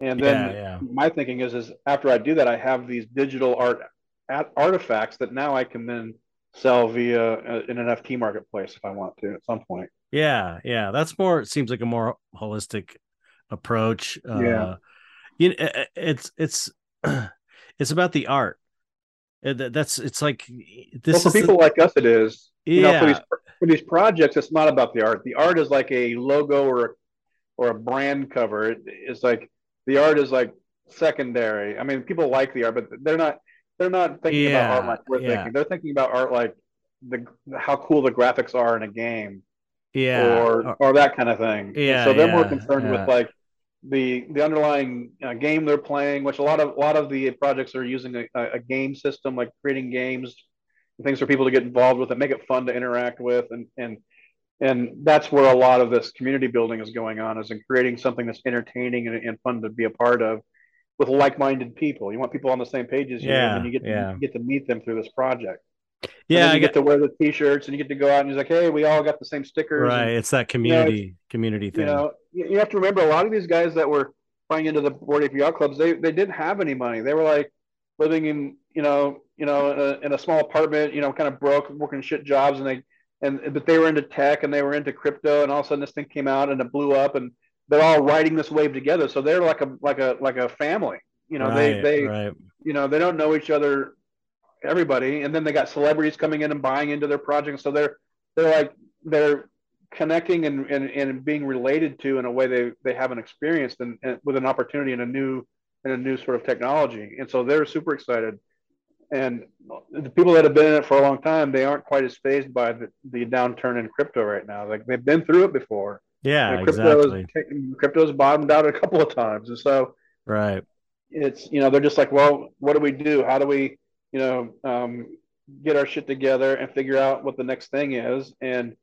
And then yeah, yeah. my thinking is, is after I do that, I have these digital art artifacts that now I can then sell via uh, an NFT marketplace if I want to at some point. Yeah, yeah, that's more. It seems like a more holistic approach. Yeah, uh, you know, it's it's it's about the art. That's it's like this well, for people the, like us. It is. Yeah. You know, for these for these projects, it's not about the art. The art is like a logo or or a brand cover. It, it's like the art is like secondary. I mean, people like the art, but they're not they're not thinking yeah, about art like we're yeah. thinking. They're thinking about art like the how cool the graphics are in a game. Yeah. Or or that kind of thing. Yeah. So they're yeah, more concerned with like the the underlying uh, game they're playing, which a lot of a lot of the projects are using a, a game system, like creating games, things for people to get involved with and make it fun to interact with, and and and that's where a lot of this community building is going on is in creating something that's entertaining and, and fun to be a part of with like-minded people. You want people on the same page as you yeah, and you get to, yeah. you get to meet them through this project. Yeah you I get, to wear the t-shirts and you get to go out and he's like hey we all got the same stickers. Right and, it's that community you know, community thing you know you have to remember a lot of these guys that were buying into the Bored Ape Yacht Clubs they, they didn't have any money. They were like living in you know you know in a, in a small apartment you know kind of broke working shit jobs and they and but they were into tech and they were into crypto and all of a sudden this thing came out and it blew up and they're all riding this wave together. So they're like a like a like a family you know right, they they right. you know they don't know each other everybody and then they got celebrities coming in and buying into their projects so they're they're like they're connecting and, and, and being related to in a way they, they haven't experienced and, and with an opportunity in a new in a new sort of technology. And so they're super excited and the people that have been in it for a long time, they aren't quite as fazed by the, the downturn in crypto right now. Like they've been through it before. Yeah, and exactly. Crypto's bottomed out a couple of times, and so right, it's you know they're just like, well, what do we do? How do we you know um, get our shit together and figure out what the next thing is? And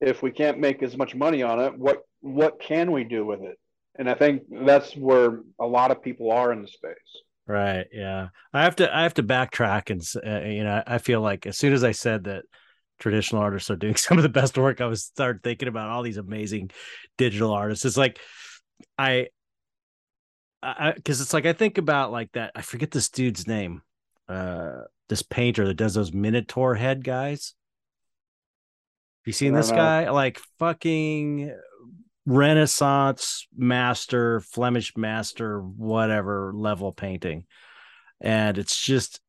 if we can't make as much money on it, what what can we do with it? And I think that's where a lot of people are in the space. Right. Yeah. I have to I have to backtrack and uh, you know I feel like as soon as I said that traditional artists are doing some of the best work, I was start thinking about all these amazing digital artists. It's like I I because it's like I think about like that. I forget this dude's name. Uh this painter that does those Minotaur head guys. You seen this know. guy? Like fucking Renaissance master, Flemish master, whatever level painting. And it's just,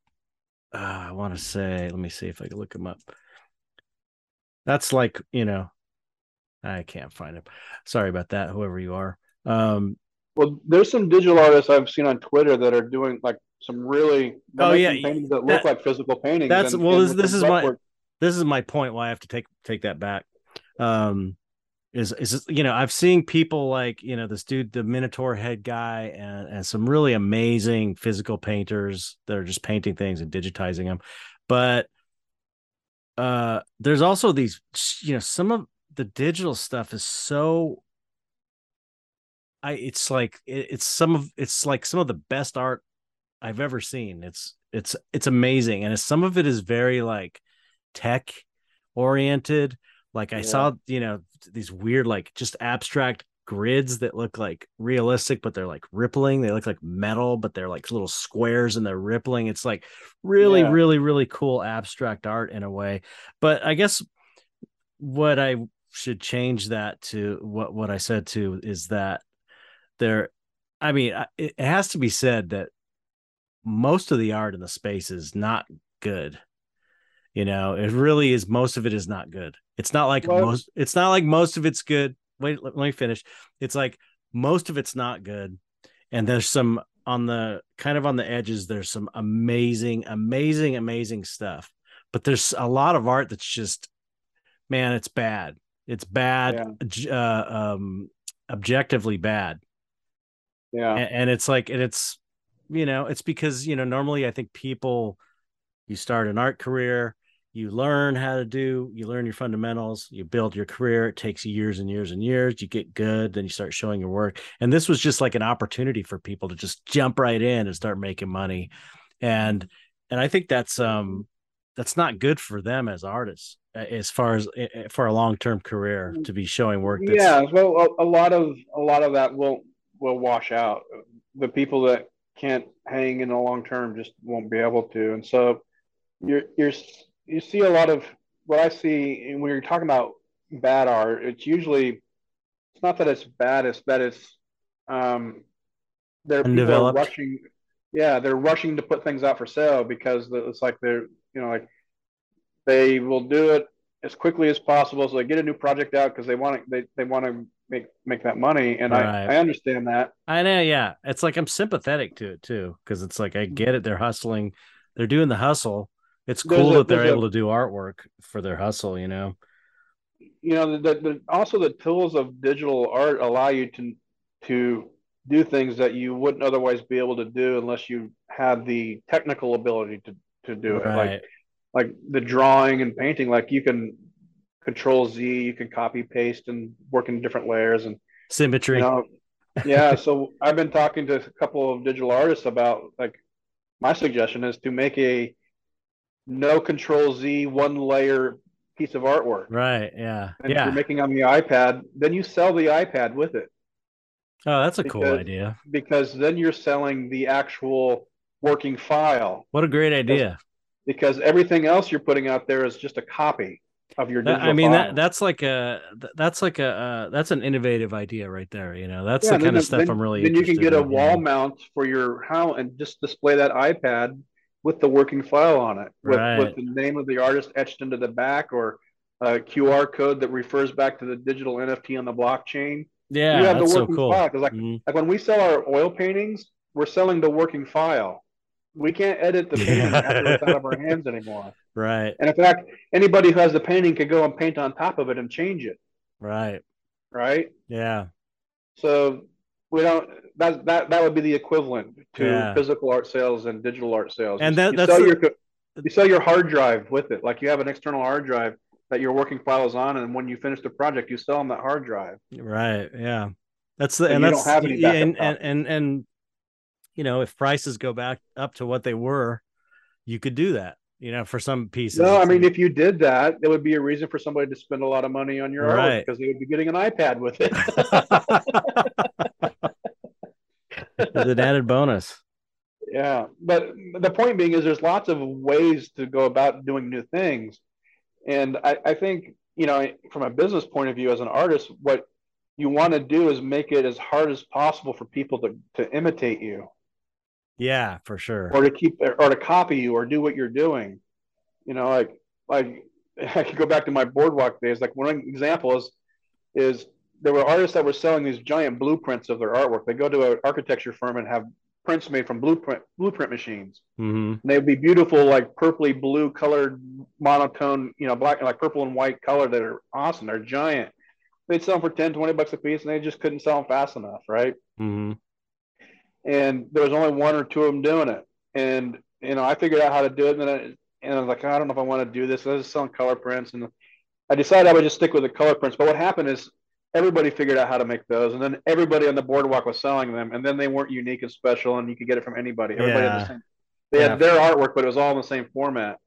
uh, I want to say, let me see if I can look him up. That's like, you know, I can't find him. Sorry about that, whoever you are. Um, well, there's some digital artists I've seen on Twitter that are doing like some really oh yeah paintings that, that look like physical paintings. That's and, well, and this, this is my this is my point. Why I have to take take that back. Um, is is you know I've seen people like you know this dude the Minotaur head guy and and some really amazing physical painters that are just painting things and digitizing them, but uh there's also these you know some of the digital stuff is so I it's like it, it's some of it's like some of the best art I've ever seen. It's it's it's amazing and some of it is very like tech oriented. Like I Yeah. saw, you know, these weird, like just abstract grids that look like realistic, but they're like rippling. They look like metal, but they're like little squares and they're rippling. It's like really, Yeah. really, really cool abstract art in a way. But I guess what I should change that to what what I said to is that there I mean it it has to be said that most of the art in the space is not good you know it really is most of it is not good. It's not like Well- most it's not like most of it's good. Wait let, let me finish. It's like most of it's not good and there's some on the kind of on the edges there's some amazing amazing amazing stuff but there's a lot of art that's just man it's bad. It's bad j- uh, um objectively bad. Yeah. and, and it's like and it's you know it's because you know normally i think people you start an art career you learn how to do you learn your fundamentals you build your career it takes years and years and years you get good then you start showing your work. And this was just like an opportunity for people to just jump right in and start making money. And and i think that's um that's not good for them as artists as far as for a long-term career to be showing work that's yeah well a, a lot of a lot of that will will wash out. The people that can't hang in the long term just won't be able to. And so you're you're you see a lot of what i see when you're talking about bad art it's usually it's not that it's bad it's that it's um they're people rushing yeah they're rushing to put things out for sale because it's like they're you know like they will do it as quickly as possible so they get a new project out because they want to they, they want to make make that money and Right. I, I understand that I know, yeah. It's like I'm sympathetic to it too, because it's like I get it. They're hustling, they're doing the hustle. It's cool a- that they're there's a- able to do artwork for their hustle, you know. you know the, the also the tools of digital art allow you to to do things that you wouldn't otherwise be able to do unless you had the technical ability to to do it like like the drawing and painting like you can control z you can copy paste and work in different layers and Symmetry. you know yeah so i've been talking to a couple of digital artists about like my suggestion is to make a no control z one layer piece of artwork right. Yeah. and if you're making on the ipad then you sell the ipad with it oh, that's a cool idea. because then you're selling the actual working file What a great idea. because everything else you're putting out there is just a copy of your digital I mean file. that that's like a that's like a uh, that's an innovative idea right there. You know, that's Yeah, the then kind of stuff then- I'm really. Then you can get a wall yeah. mount for your how and just display that iPad with the working file on it, with, Right. with the name of the artist etched into the back, or a QR code that refers back to the digital NFT on the blockchain. Yeah, you have the that's so working cool. file because, like, Mhm. like when we sell our oil paintings, we're selling the working file. We can't edit the painting after it's out of our hands anymore. Right. And in fact, anybody who has the painting could go and paint on top of it and change it, Right. right? Yeah. So we don't. That that that would be the equivalent to Yeah. physical art sales and digital art sales. And You- that- you that's sell the- your you sell your hard drive with it. Like you have an external hard drive that your working files on, and when you finish the project, you sell them that hard drive. Right. Yeah. That's the and you that's don't have any and, and and and you know if prices go back up to what they were, you could do that. You know, for some pieces. No, I mean, if you did that, it would be a reason for somebody to spend a lot of money on your Right. because they would be getting an iPad with it. It's an added bonus. Yeah, but the point being is there's lots of ways to go about doing new things, and I, I think you know from a business point of view as an artist, what you want to do is make it as hard as possible for people to to imitate you Yeah, for sure. or to keep or to copy you or do what you're doing. You know, like like I could go back to my boardwalk days. Like one example is is there were artists that were selling these giant blueprints of their artwork. They go to an architecture firm and have prints made from blueprint blueprint machines. hmm And they would be beautiful, like purpley blue colored, monotone, you know, black, like purple and white color that are awesome. They're giant. They'd sell them for 10, 20 bucks a piece and they just couldn't sell them fast enough, right? hmm And there was only one or two of them doing it. And, you know, I figured out how to do it. And then I, and I was like, I don't know if I want to do this. I was selling color prints. And I decided I would just stick with the color prints. But what happened is everybody figured out how to make those. And then everybody on the boardwalk was selling them. And then they weren't unique and special and you could get it from anybody. Everybody had the same. They Yeah. had their artwork, but it was all in the same format.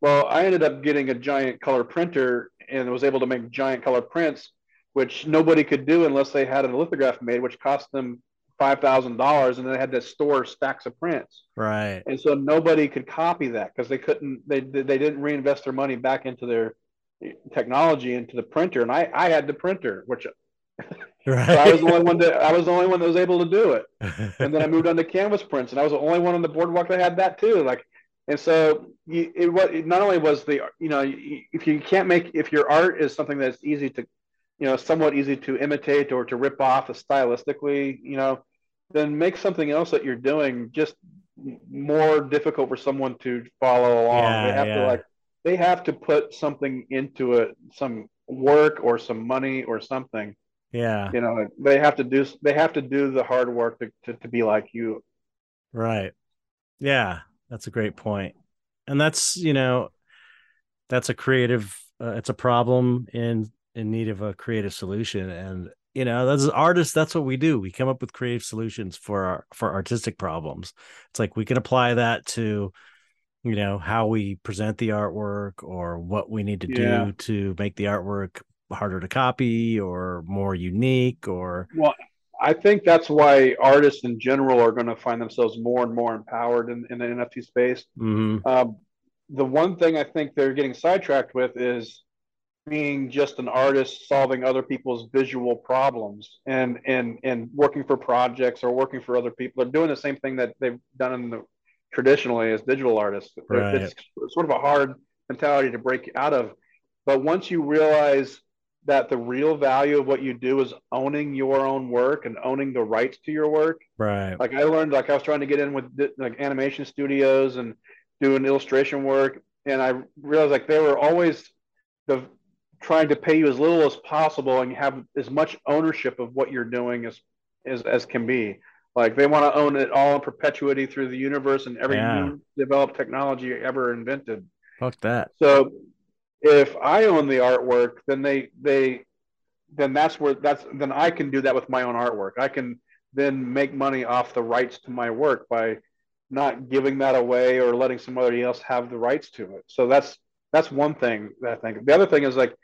Well, I ended up getting a giant color printer and was able to make giant color prints, which nobody could do unless they had a lithograph made, which cost them five thousand dollars, and they had to store stacks of prints. Right. And so nobody could copy that because they couldn't. They they didn't reinvest their money back into their technology into the printer, and I I had the printer, which Right. so I was the only one that I was the only one that was able to do it. And then I moved on to canvas prints, and I was the only one on the boardwalk that had that too. Like, and so you, it what not only was the you know if you can't make if your art is something that's easy to you know somewhat easy to imitate or to rip off stylistically you know then make something else that you're doing just more difficult for someone to follow along. Yeah, they have yeah. to like they have to put something into it, some work or some money or something yeah. you know they have to do they have to do the hard work to, to, to be like you Right. Yeah, that's a great point. And that's, you know, that's a creative uh, it's a problem in in need of a creative solution and you know, as artists that's what we do. We come up with creative solutions for our for artistic problems. It's like we can apply that to you know, how we present the artwork or what we need to Yeah. do to make the artwork harder to copy or more unique or well i think that's why artists in general are going to find themselves more and more empowered in, in the nft space Mhm. um, the one thing i think they're getting sidetracked with is being just an artist solving other people's visual problems and and and working for projects or working for other people they're doing the same thing that they've done in the traditionally as digital artists Right. it's sort of a hard mentality to break out of but once you realize that the real value of what you do is owning your own work and owning the rights to your work right. like I learned, like I was trying to get in with like animation studios and doing illustration work, and I realized like they were always the trying to pay you as little as possible and have as much ownership of what you're doing as as, as can be. Like they want to own it all in perpetuity through the universe and every Yeah. new developed technology ever invented. Fuck that. So if I own the artwork, then they they then that's where that's then I can do that with my own artwork. I can then make money off the rights to my work by not giving that away or letting somebody else have the rights to it. So that's that's one thing that I think. The other thing is like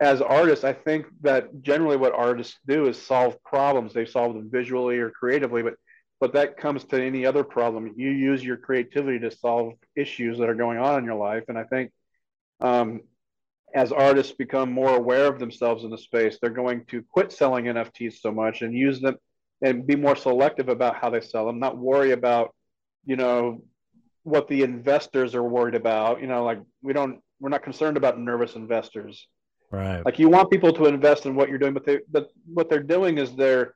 as artists, I think that generally what artists do is solve problems. They solve them visually or creatively, but but that comes to any other problem. You use your creativity to solve issues that are going on in your life, and I think um, as artists become more aware of themselves in the space, they're going to quit selling NFTs so much and use them and be more selective about how they sell them, not worry about, you know, what the investors are worried about. You know, like we don't, we're not concerned about nervous investors. Right. Like you want people to invest in what you're doing, but they, but what they're doing is they're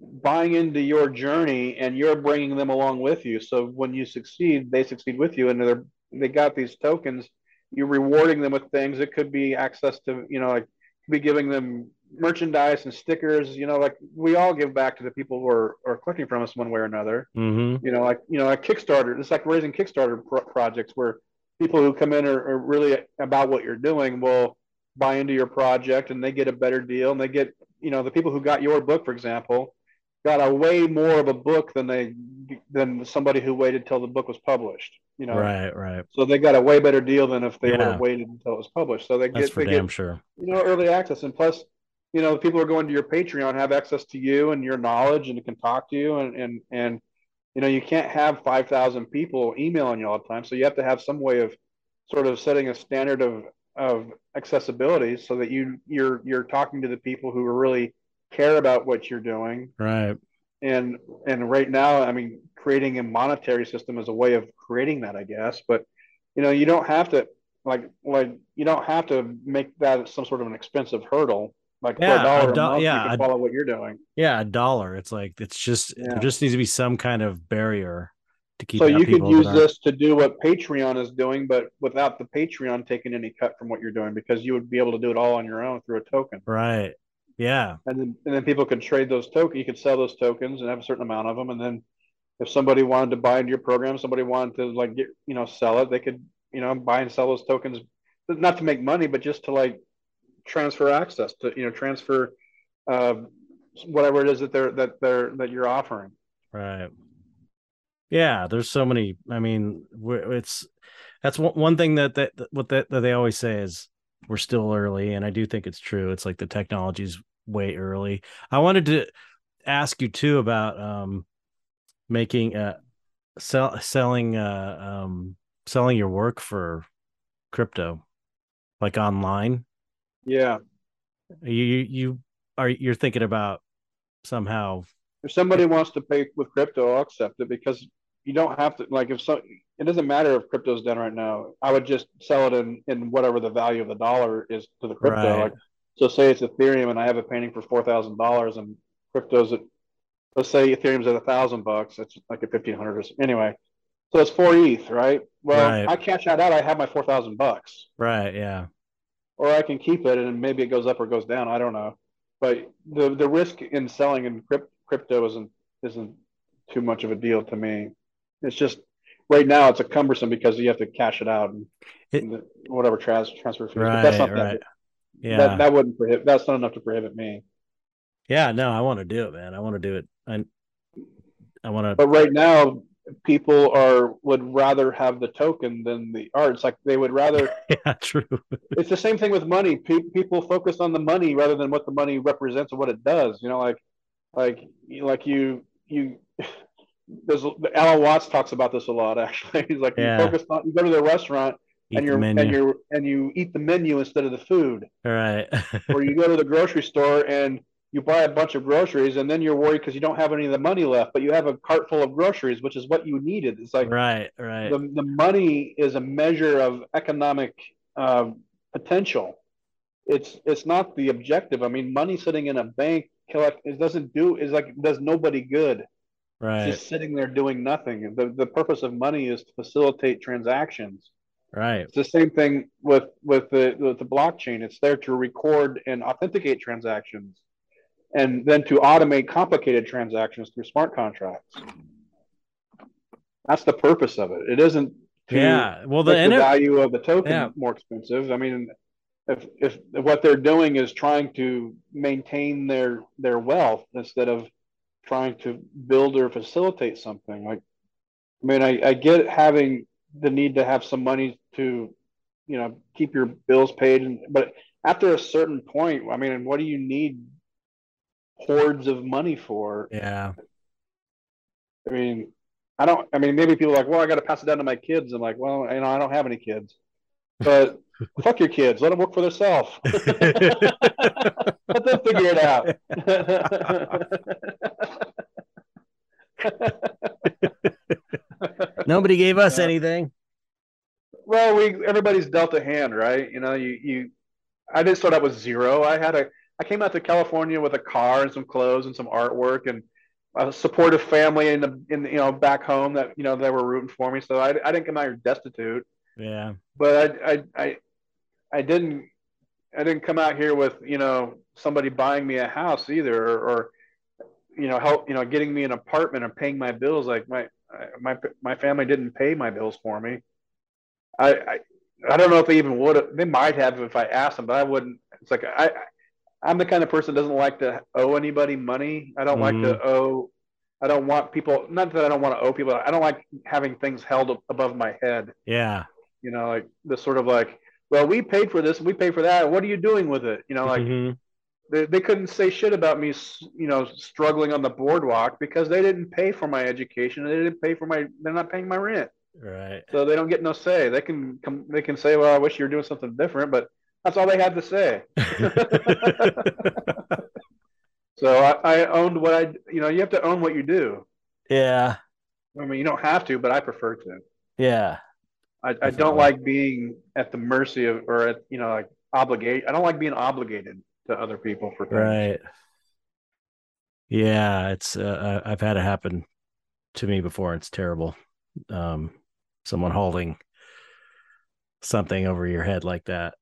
buying into your journey and you're bringing them along with you. So when you succeed, they succeed with you, and they're they got these tokens. You're rewarding them with things. It could be access to, you know, like be giving them merchandise and stickers. You know, like we all give back to the people who are, are collecting from us one way or another. Mm-hmm. You know, like you know, like Kickstarter. It's like raising Kickstarter pro- projects where people who come in are, are really about what you're doing will buy into your project and they get a better deal and they get you know the people who got your book for example got a way more of a book than they than somebody who waited till the book was published you know Right. Right. so they got a way better deal than if they would Yeah. have waited until it was published so they That's get for they damn get sure. you know early access and plus you know the people who are going to your patreon have access to you and your knowledge and can talk to you and and and you know you can't have 5000 people emailing you all the time so you have to have some way of sort of setting a standard of of accessibility so that you you're you're talking to the people who really care about what you're doing Right. and and right now i mean creating a monetary system is a way of creating that i guess but you know you don't have to like like you don't have to make that some sort of an expensive hurdle like Yeah, a dollar a a, do- month yeah, you a- follow what you're doing Yeah. A dollar. It's like it's just Yeah. there just needs to be some kind of barrier to keep. so you could use this to do what patreon is doing but without the patreon taking any cut from what you're doing because you would be able to do it all on your own through a token Right. Yeah. and then and then people could trade those tokens. You could sell those tokens and have a certain amount of them, and then if somebody wanted to buy into your program, somebody wanted to like get you know sell it, they could you know buy and sell those tokens, not to make money, but just to like transfer access to you know transfer uh, whatever it is that they're that they're that you're offering. Right. Yeah, there's so many. I mean, we're- it's that's one, one thing that that what that, that they always say is we're still early and i do think it's true it's like the technology's way early i wanted to ask you too about um making uh sell selling uh um selling your work for crypto like online Yeah. you you, you are you're thinking about somehow If somebody wants to pay with crypto, I'll accept it because you don't have to like if so it doesn't matter if crypto's down right now. I would just sell it in in whatever the value of the dollar is to the crypto. Right. Like so say it's Ethereum and I have a painting for four thousand dollars and crypto's at let's say Ethereum's at a thousand bucks, it's like a fifteen hundred or so. anyway. So it's four ETH, right? Well, Right. I cash that out, I have my four thousand bucks. right yeah or I can keep it and maybe it goes up or goes down. I don't know. But the the risk in selling in crypt, crypto isn't isn't too much of a deal to me. It's just right now it's a cumbersome because you have to cash it out and, It- and the, whatever trans, transfer fees. but that's not right that, yeah that that wouldn't prohibit. That's not enough to prohibit me. yeah no i want to do it man i want to do it i i want to But right now people are would rather have the token than the art. It's like they would rather yeah true it's the same thing with money. Pe- people focus on the money rather than what the money represents and what it does. You know, like, like, like you, you. There's Alan Watts talks about this a lot. Actually, he's like, Yeah. you focus on, you go to the restaurant Eat and you're and you're and you eat the menu instead of the food, all right or you go to the grocery store and you buy a bunch of groceries and then you're worried because you don't have any of the money left, but you have a cart full of groceries, which is what you needed. It's like right right the, the money is a measure of economic uh, potential. It's it's not the objective. I mean, money sitting in a bank collect it doesn't do is like does nobody good. right Just sitting there doing nothing. The the purpose of money is to facilitate transactions. right It's the same thing with with the with the blockchain. It's there to record and authenticate transactions, and then to automate complicated transactions through smart contracts. That's the purpose of it. It isn't to yeah well the, the value of the token Yeah. more expensive. I mean, if if what they're doing is trying to maintain their their wealth instead of trying to build or facilitate something, like I mean, I, I get having the need to have some money to, you know, keep your bills paid, and but after a certain point, I mean, what do you need hordes of money for? yeah I mean, I don't. I mean, maybe people are like, well, I got to pass it down to my kids. I'm like, well, you know, I don't have any kids, but fuck your kids. Let them work for themselves. Let them figure it out. nobody gave us Yeah. anything well, we everybody's dealt a hand, right? You know, you you. I didn't start out with zero. I had a. I came out to California with a car and some clothes and some artwork and a supportive family in the in the, you know back home that you know they were rooting for me. So I, I didn't come out here destitute. Yeah but I, I, I, I didn't, I didn't come out here with you know somebody buying me a house either, or, or you know help, you know getting me an apartment and paying my bills. Like my, my, my family didn't pay my bills for me. I, I, I don't know if they even would. Have they might have if I asked them, but I wouldn't. It's like I, I'm the kind of person that doesn't like to owe anybody money. I don't like to mm-hmm. owe. I don't want people. Not that I don't want to owe people. I don't like having things held above my head yeah you know, like the sort of like, well, we paid for this, we paid for that. What are you doing with it? You know, like Mhm. they, they couldn't say shit about me, you know, struggling on the boardwalk because they didn't pay for my education. They didn't pay for my, they're not paying my rent. right So they don't get no say. They can come, they can say, well, I wish you were doing something different, but that's all they had to say. So I, I owned what I, you know, you have to own what you do. yeah I mean, you don't have to, but I prefer to. yeah I, I don't like being at the mercy of or at you know like obligate. I don't like being obligated to other people for things. right yeah it's uh, i've had it happen to me before it's terrible um someone holding something over your head like that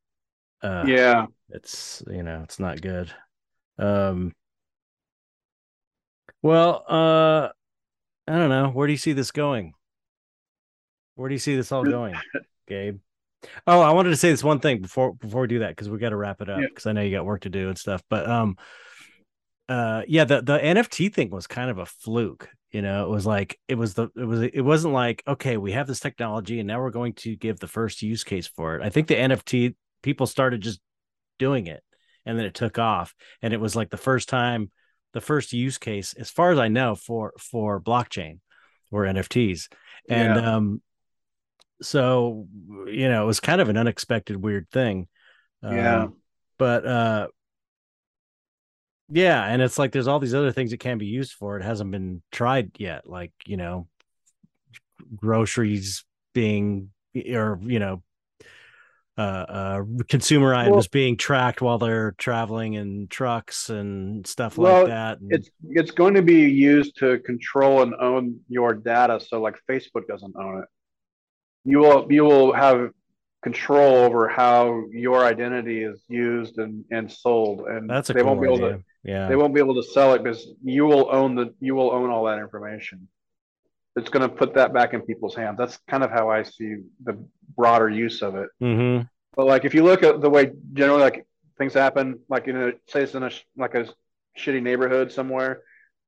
uh Yeah. it's you know it's not good um well uh i don't know where do you see this going where do you see this all going gabe oh i wanted to say this one thing before before we do that because we got to wrap it up Yeah. because i know you got work to do and stuff but um uh yeah the the nft thing was kind of a fluke You know, it was like it was the it was it wasn't like okay, we have this technology and now we're going to give the first use case for it. I think the NFT people started just doing it and then it took off and it was like the first time the first use case as far as I know for for blockchain or NFTs. And yeah. um so you know, it was kind of an unexpected weird thing. Yeah. Um, but uh yeah, and it's like there's all these other things that can be used for. It hasn't been tried yet, like you know, groceries being or you know, uh, uh consumer items well, being tracked while they're traveling in trucks and stuff well, like that. And, it's it's going to be used to control and own your data, so like Facebook doesn't own it. You will you will have control over how your identity is used and, and sold. And that's a they cool won't be able to yeah. they won't be able to sell it because you will own the you will own all that information. It's going to put that back in people's hands. That's kind of how i see the broader use of it. Mm-hmm. but like if you look at the way generally like things happen like in a say it's in a like a shitty neighborhood somewhere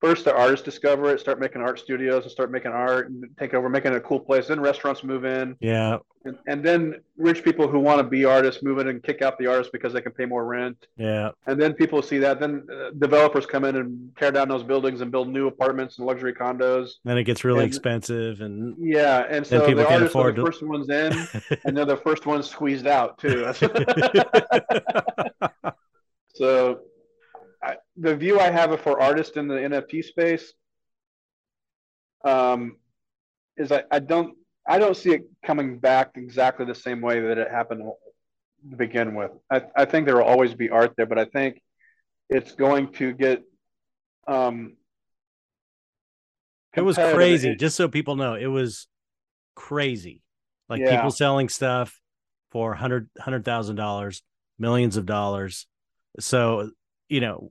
first the artists discover it, start making art studios and start making art and take over, making it a cool place. Then restaurants move in. Yeah. And, and then rich people who want to be artists move in and kick out the artists because they can pay more rent. Yeah. And then people see that. Then uh, developers come in and tear down those buildings and build new apartments and luxury condos. Then it gets really and, expensive and yeah. And so the artists are the to... first ones in, and they're the first ones squeezed out too. so the view I have for artists in the NFT space um, is I, I don't I don't see it coming back exactly the same way that it happened to begin with. I, I think there will always be art there, but I think it's going to get um, it was crazy it, just so people know it was crazy like yeah. people selling stuff for hundred hundred thousand dollars millions of dollars so you know,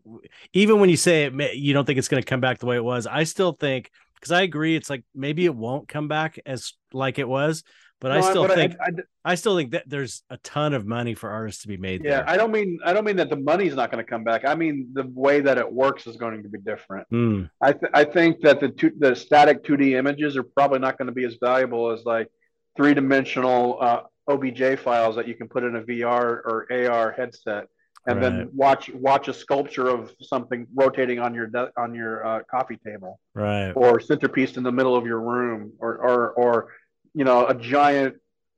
even when you say it, you don't think it's going to come back the way it was. I still think because I agree, it's like maybe it won't come back as like it was, but no, I still but think I, I, I, still think that there's a ton of money for artists to be made. Yeah, there. I don't mean I don't mean that the money's not going to come back. I mean the way that it works is going to be different. Mm. I th- I think that the two, the static 2D images are probably not going to be as valuable as like three dimensional uh, OBJ files that you can put in a VR or AR headset and right. then watch watch a sculpture of something rotating on your de- on your uh, coffee table, right? Or centerpiece in the middle of your room, or or or you know a giant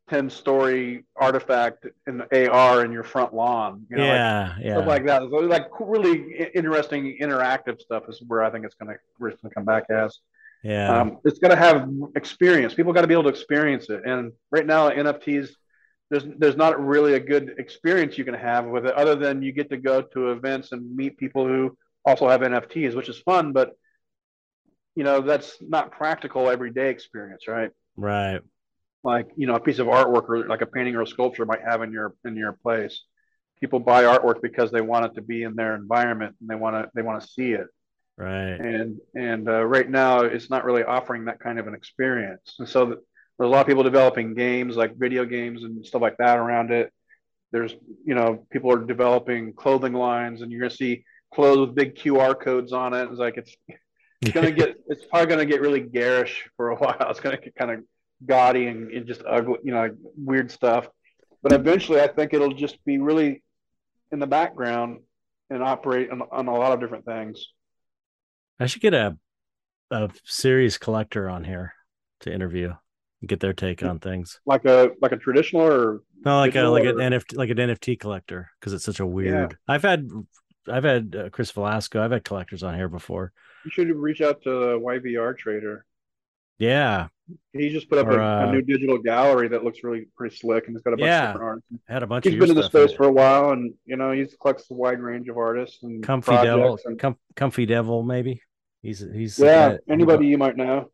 ten story artifact in AR in your front lawn. You know, yeah, like, yeah, stuff like that. So like really interesting interactive stuff is where I think it's going to come back as. Yeah, um, it's going to have experience. People got to be able to experience it, and right now NFTs there's there's not really a good experience you can have with it other than you get to go to events and meet people who also have NFTs, which is fun, but you know that's not practical everyday experience, right? Right. Like you know a piece of artwork or like a painting or a sculpture might have in your in your place. People buy artwork because they want it to be in their environment and they want to they want to see it. Right. And and uh, right now it's not really offering that kind of an experience, and so. The, there's a lot of people developing games like video games and stuff like that around it. There's, you know, people are developing clothing lines, and you're gonna see clothes with big QR codes on it. It's like it's it's gonna get it's probably gonna get really garish for a while. It's gonna get kind of gaudy and, and just ugly, you know, weird stuff. But eventually, I think it'll just be really in the background and operate on, on a lot of different things. I should get a a serious collector on here to interview get their take on things. Like a like a traditional or no, like a like or... an NFT like an NFT collector because it's such a weird. Yeah. I've had I've had uh, Chris Velasco. I've had collectors on here before. You should reach out to YVR Trader. Yeah, he just put up or, a, uh, a, new digital gallery that looks really pretty slick, and it's got a bunch yeah, of different artists. Had a bunch. He's been in the space for a while, and you know he's collects a wide range of artists and comfy devil, and... Com- comfy devil, maybe. He's he's yeah. anybody you might know.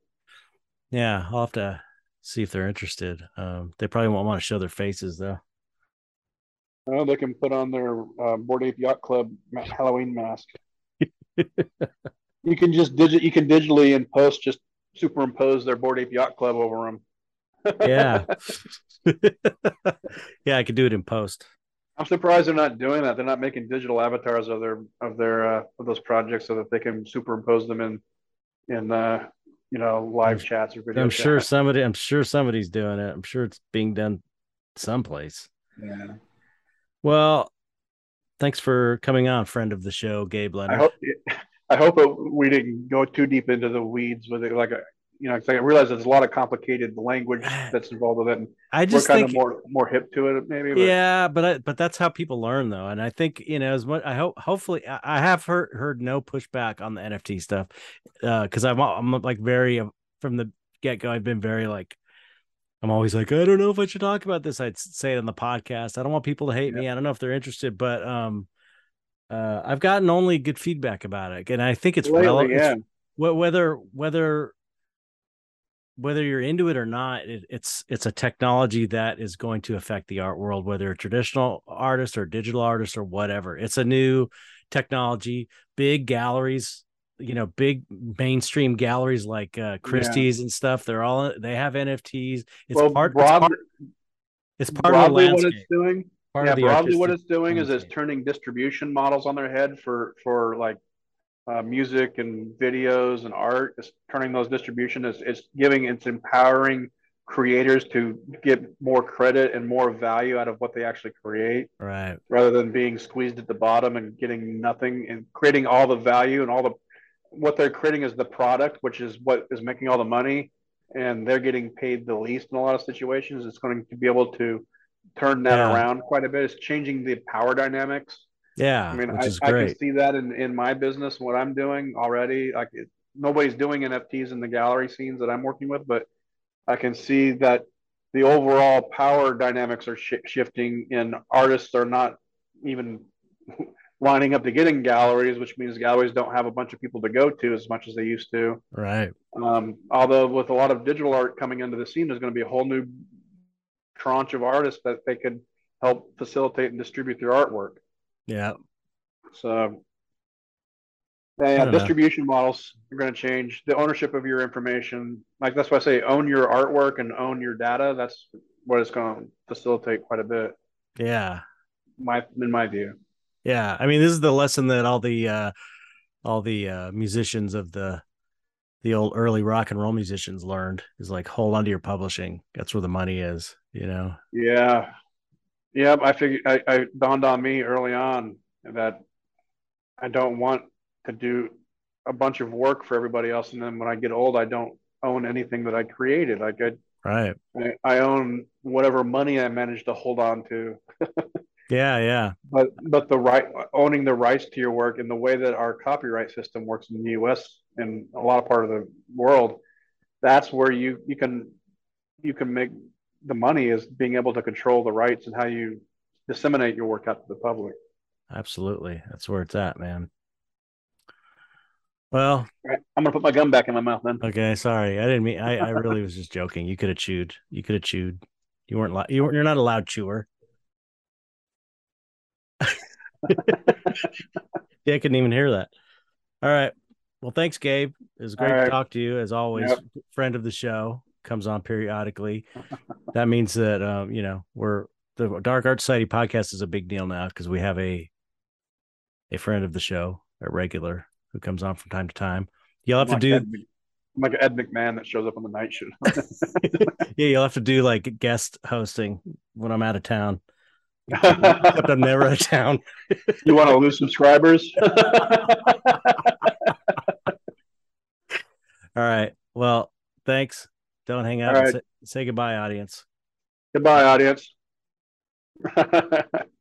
Yeah, I'll have to see if they're interested. Um, they probably won't want to show their faces though. Well, they can put on their uh, Bored Ape Yacht Club Halloween mask. you can just digit. You can digitally in post just superimpose their Bored Ape Yacht Club over them. yeah, yeah, I could do it in post. I'm surprised they're not doing that. They're not making digital avatars of their of their uh, of those projects so that they can superimpose them in in uh, you know live chats or video. I'm chats. sure somebody. I'm sure somebody's doing it. I'm sure it's being done someplace. Yeah. Well, thanks for coming on, friend of the show, Gabe Leonard. I hope I hope we didn't go too deep into the weeds with it. Like, a, you know, I realize there's a lot of complicated language that's involved with it. And I we're just kind think of more more hip to it, maybe. But yeah but I, but that's how people learn though and i think you know as much i hope hopefully i have heard heard no pushback on the nft stuff uh because i'm i'm like very uh, from the get-go i've been very like i'm always like i don't know if i should talk about this i'd say it on the podcast i don't want people to hate me i don't know if they're interested but um uh i've gotten only good feedback about it and i think it's lately, relevant yeah, whether whether whether you're into it or not it, it's it's a technology that is going to affect the art world whether a traditional artist or digital artist or whatever. It's a new technology. Big galleries you know big mainstream galleries like uh christie's and stuff they're all they have nfts it's well, part broad, it's part, it's part of the broadly what it's doing. part yeah, of the broadly what it's doing is it's turning distribution models on their head for for like uh, music and videos and art. It's turning those distribution. It's, it's giving it's empowering creators to get more credit and more value out of what they actually create right rather than being squeezed at the bottom and getting nothing and creating all the value and all the what they're creating is the product which is what is making all the money and they're getting paid the least in a lot of situations it's going to be able to turn that Yeah. around quite a bit it's changing the power dynamics yeah i mean which I, I can see that in, in my business what i'm doing already like nobody's doing nfts in the gallery scenes that i'm working with but i can see that the overall power dynamics are sh- shifting and artists are not even lining up to get in galleries which means galleries don't have a bunch of people to go to as much as they used to. Right. Um, although with a lot of digital art coming into the scene there's going to be a whole new tranche of artists that they could help facilitate and distribute their artwork yeah so yeah, don't know. distribution models are going to change. The ownership of your information, like that's why I say own your artwork and own your data. That's what it's going to facilitate quite a bit. yeah My in my view. Yeah, I mean, this is the lesson that all the uh all the uh musicians of the the old early rock and roll musicians learned is like hold on to your publishing. That's where the money is, you know. Yeah, yeah. I figured I, I dawned on me early on that I don't want to do a bunch of work for everybody else, and then when I get old, I don't own anything that I created. Like I, Right. I, I own whatever money I managed to hold on to. Yeah, yeah. but but the right owning the rights to your work and the way that our copyright system works in the US and a lot of part of the world that's where you you can you can make the money is being able to control the rights and how you disseminate your work out to the public Absolutely. That's where it's at, man. Well, right, i'm gonna put my gum back in my mouth then okay, sorry. I didn't mean I, I really was just joking. You could have chewed. You could have chewed. You weren't li- you weren't you're not a loud chewer. yeah, I couldn't even hear that. All right. Well, thanks, Gabe. It was great All to talk to you as always. Yep. Friend of the show comes on periodically. that means that um, you know, we're the Dark Art Society podcast is a big deal now because we have a a friend of the show, a regular who comes on from time to time. You'll have I'm to like do Ed, I'm like Ed McMahon that shows up on the night show. yeah, you'll have to do like guest hosting when I'm out of town. Except I'm never out of town. you want to lose subscribers? All right. Well, thanks. Don't hang out. Right. Say, say goodbye, audience. Goodbye, audience.